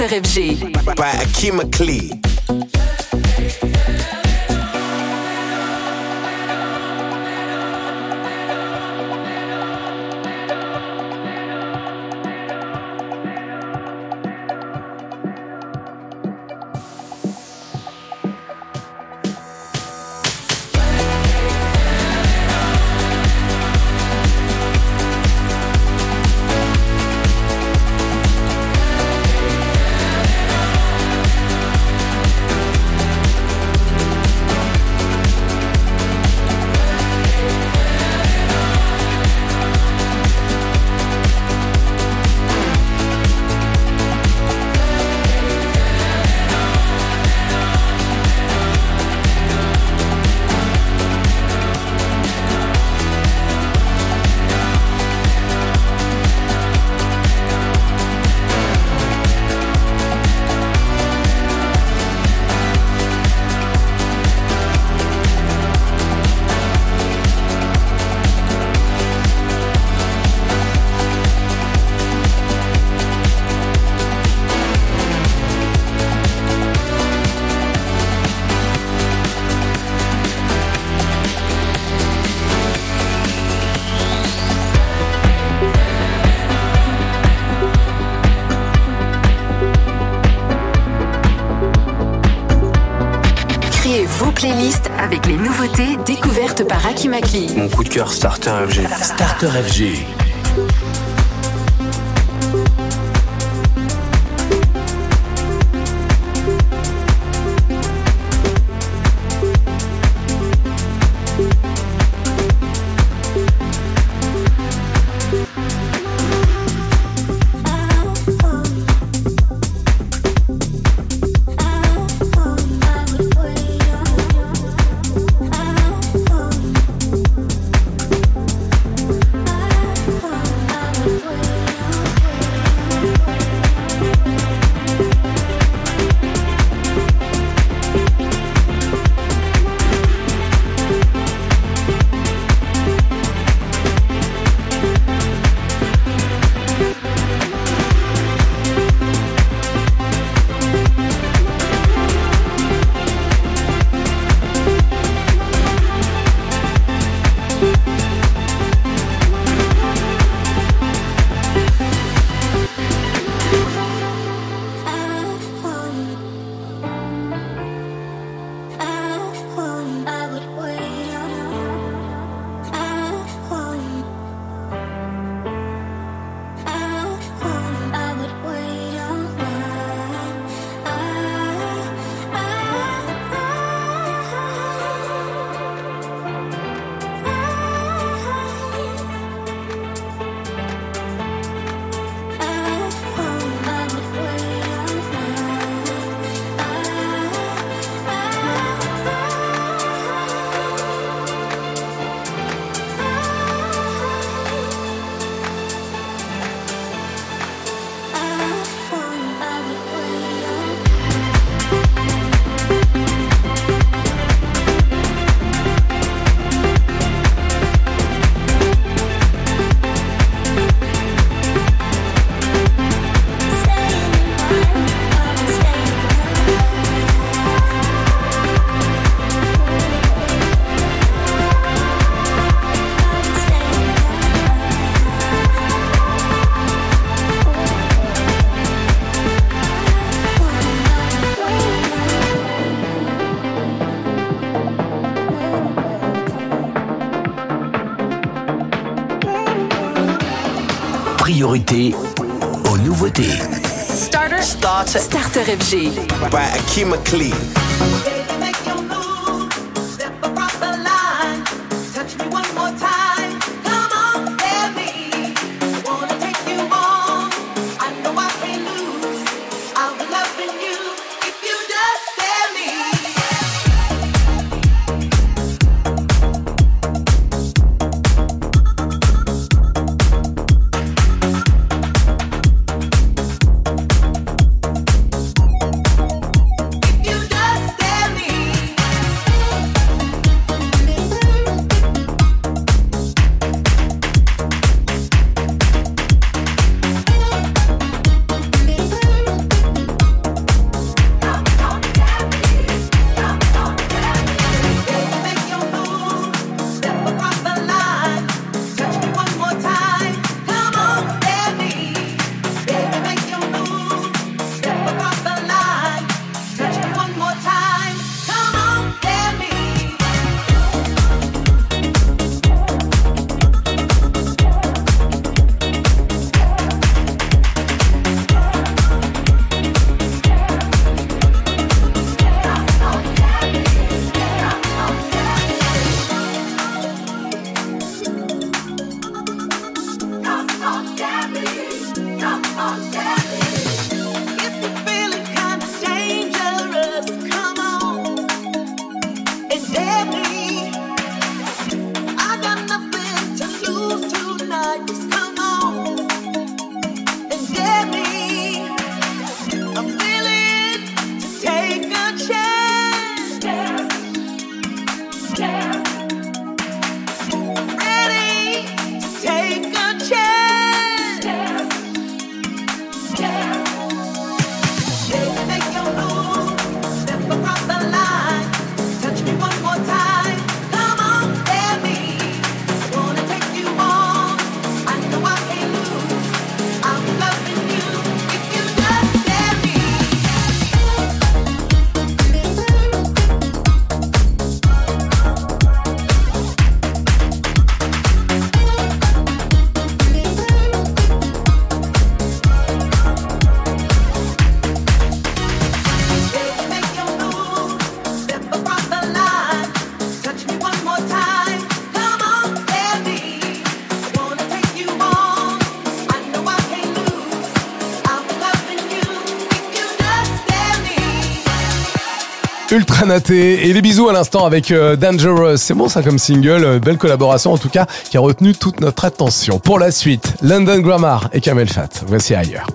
Starter FG. By Akim Akli. Nouveautés découvertes par Akimakli. Mon coup de cœur, Starter FG. Starter FG. Priorité aux nouveautés. Starter. Starter FG. By Akim McLean. Et les bisous à l'instant avec euh, Dangerous. C'est bon ça comme single, euh, belle collaboration en tout cas qui a retenu toute notre attention. Pour la suite, London Grammar et Kamel Fat. Voici ailleurs.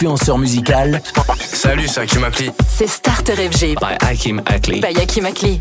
influenceur musical. Salut, c'est Hakim Akli. C'est Starter FG. By Hakim Akli. By Hakim Akli.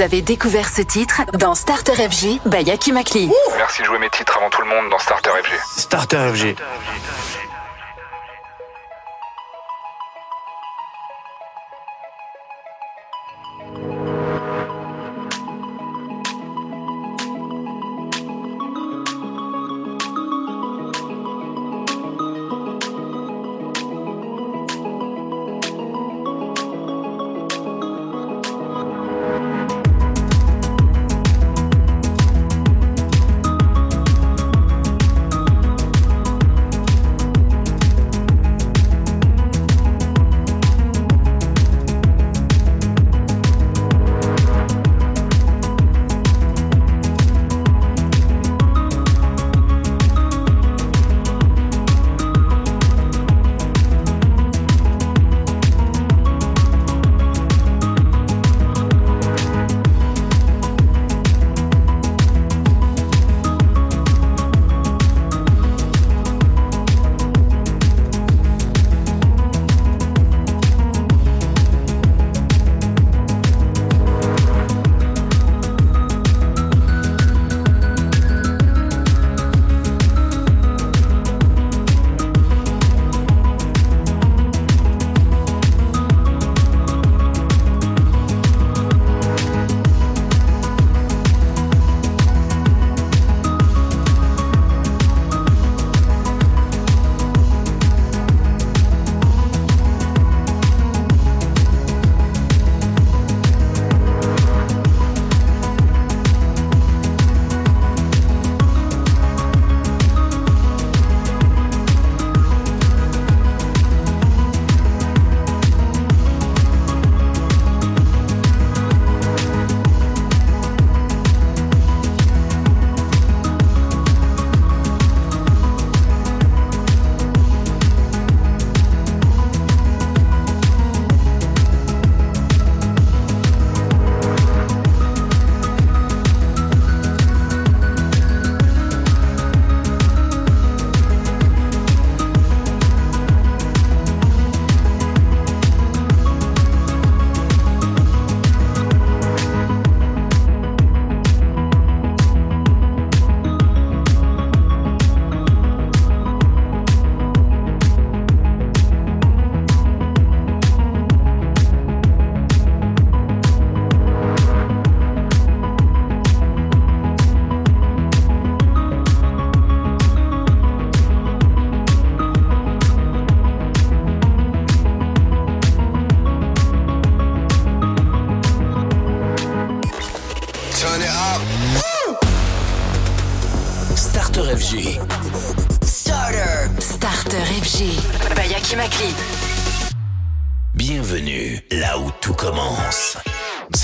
Vous avez découvert ce titre dans Starter FG by Yaki Makli. Merci de jouer mes titres avant tout le monde dans Starter FG. Starter FG.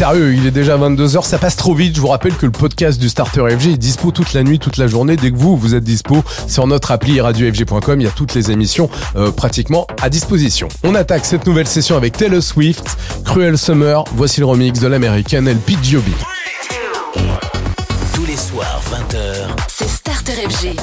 Sérieux, il est déjà 22h, ça passe trop vite. Je vous rappelle que le podcast du Starter FG est dispo toute la nuit, toute la journée. Dès que vous, vous êtes dispo sur notre appli radiofg.com, il y a toutes les émissions euh, pratiquement à disposition. On attaque cette nouvelle session avec Taylor Swift, Cruel Summer. Voici le remix de l'américaine El Pidgeobi. Tous les soirs, 20h. C'est Starter FG.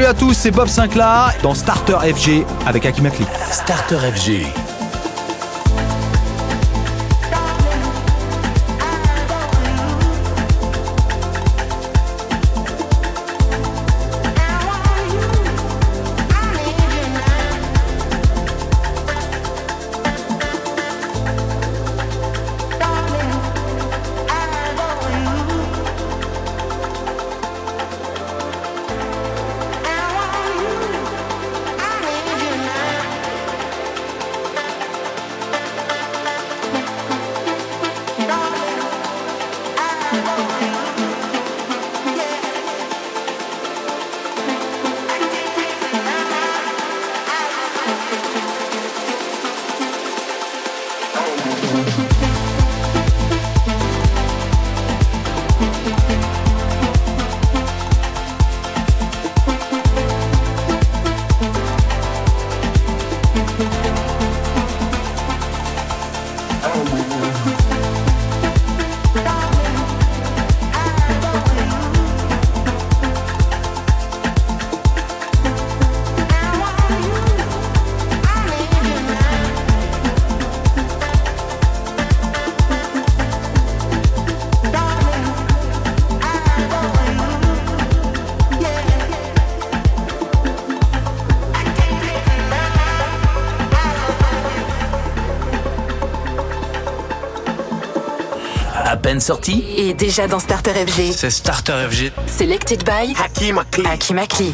Salut à tous, c'est Bob Sinclair dans Starter FG avec Akimakli. Starter FG. À peine sorti Et déjà dans Starter FG. C'est Starter FG. Selected by Hakim Akli. Hakim Akli.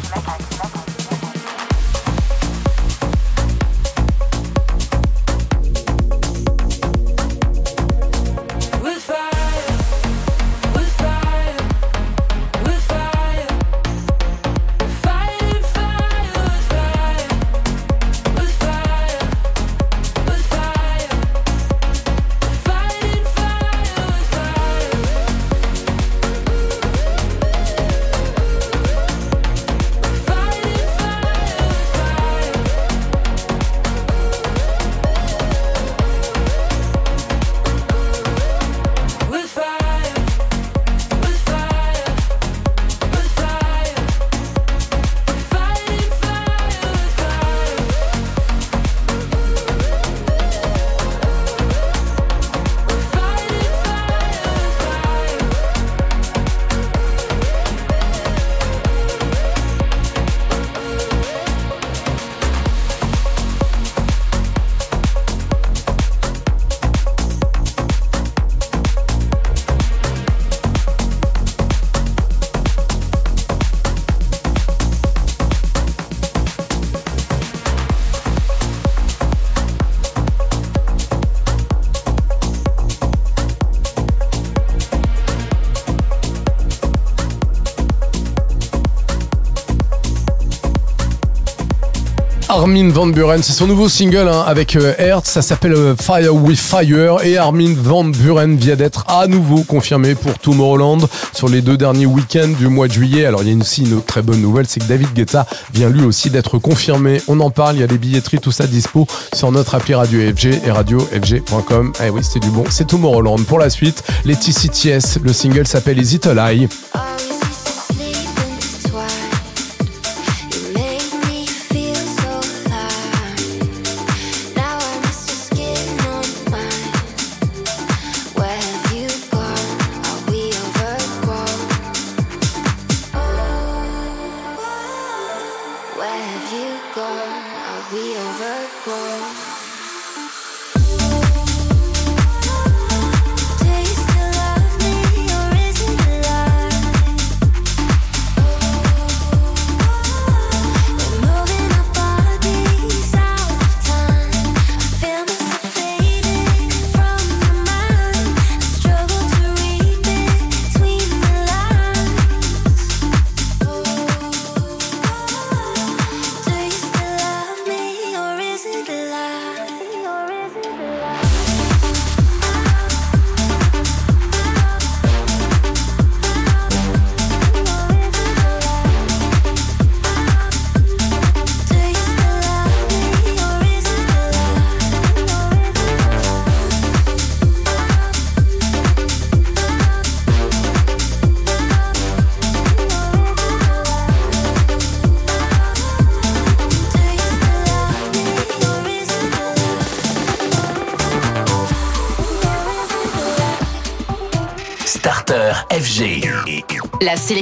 Armin Van Buren. C'est son nouveau single hein, avec euh, Hertz. Ça s'appelle euh, Fire with Fire. Et Armin Van Buren vient d'être à nouveau confirmé pour Tomorrowland sur les deux derniers week-ends du mois de juillet. Alors il y a aussi une très bonne nouvelle, c'est que David Guetta vient lui aussi d'être confirmé. On en parle, il y a des billetteries, tout ça dispo sur notre appli Radio FG et radiofg.com. Eh oui, c'est du bon. C'est Tomorrowland. Pour la suite, les TCTS. Le single s'appelle Is It a Lie?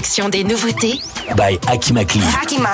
Sélection des nouveautés By Akimakli. Hakim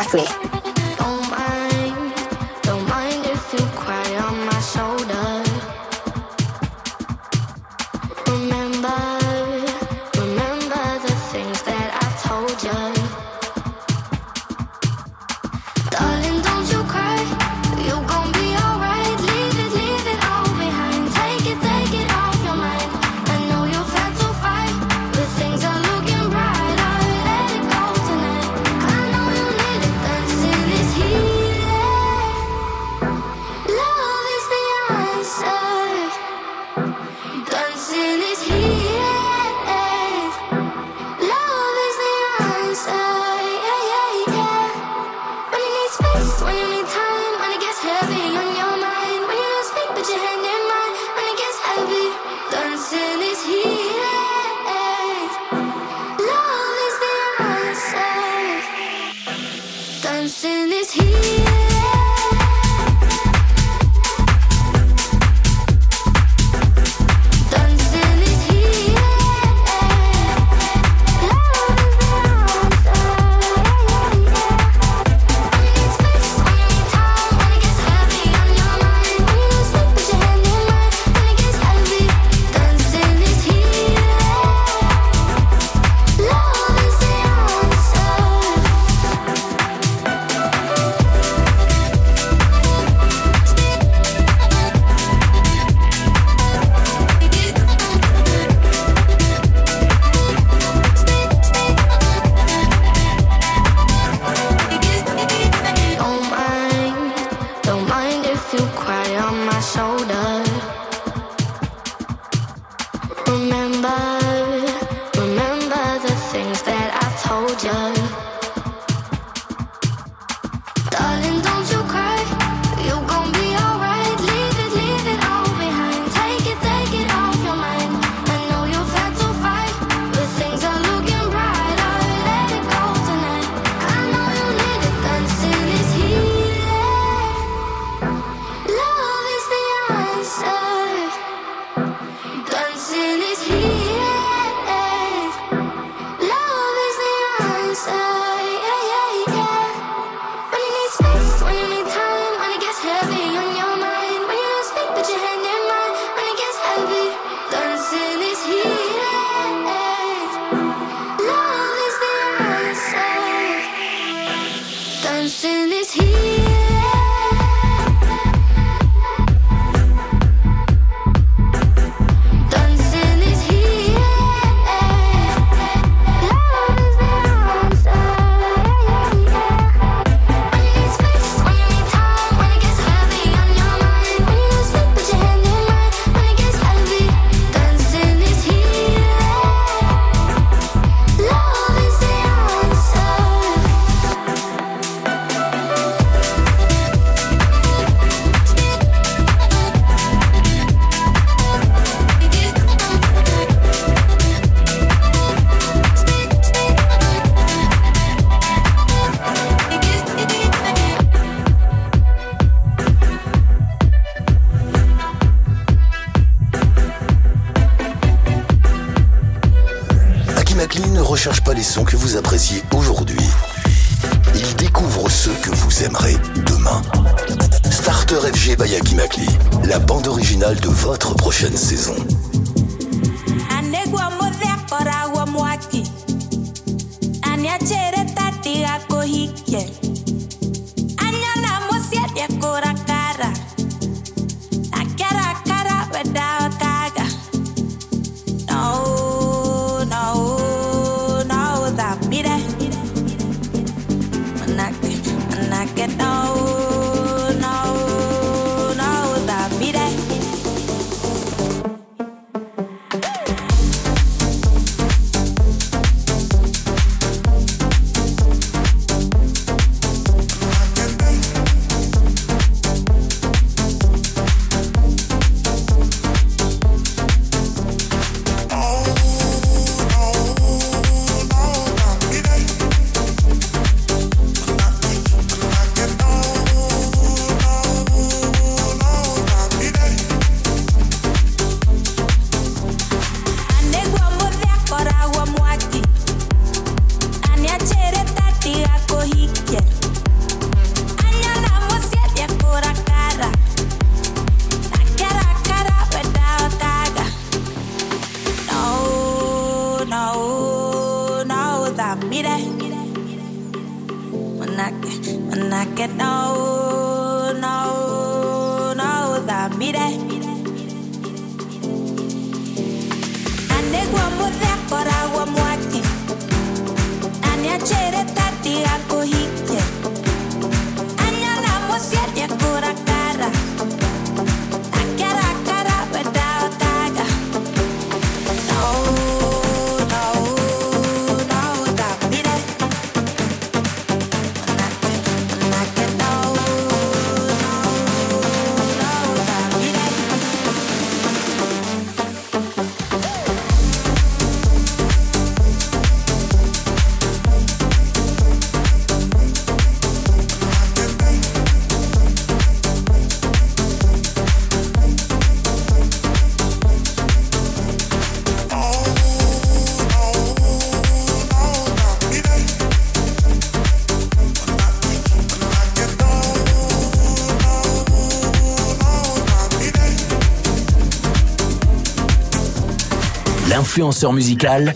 influenceur musical.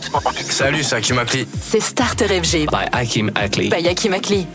Salut, c'est Hakim Akli. C'est Starter FG. By Hakim Akli. By Hakim Akli.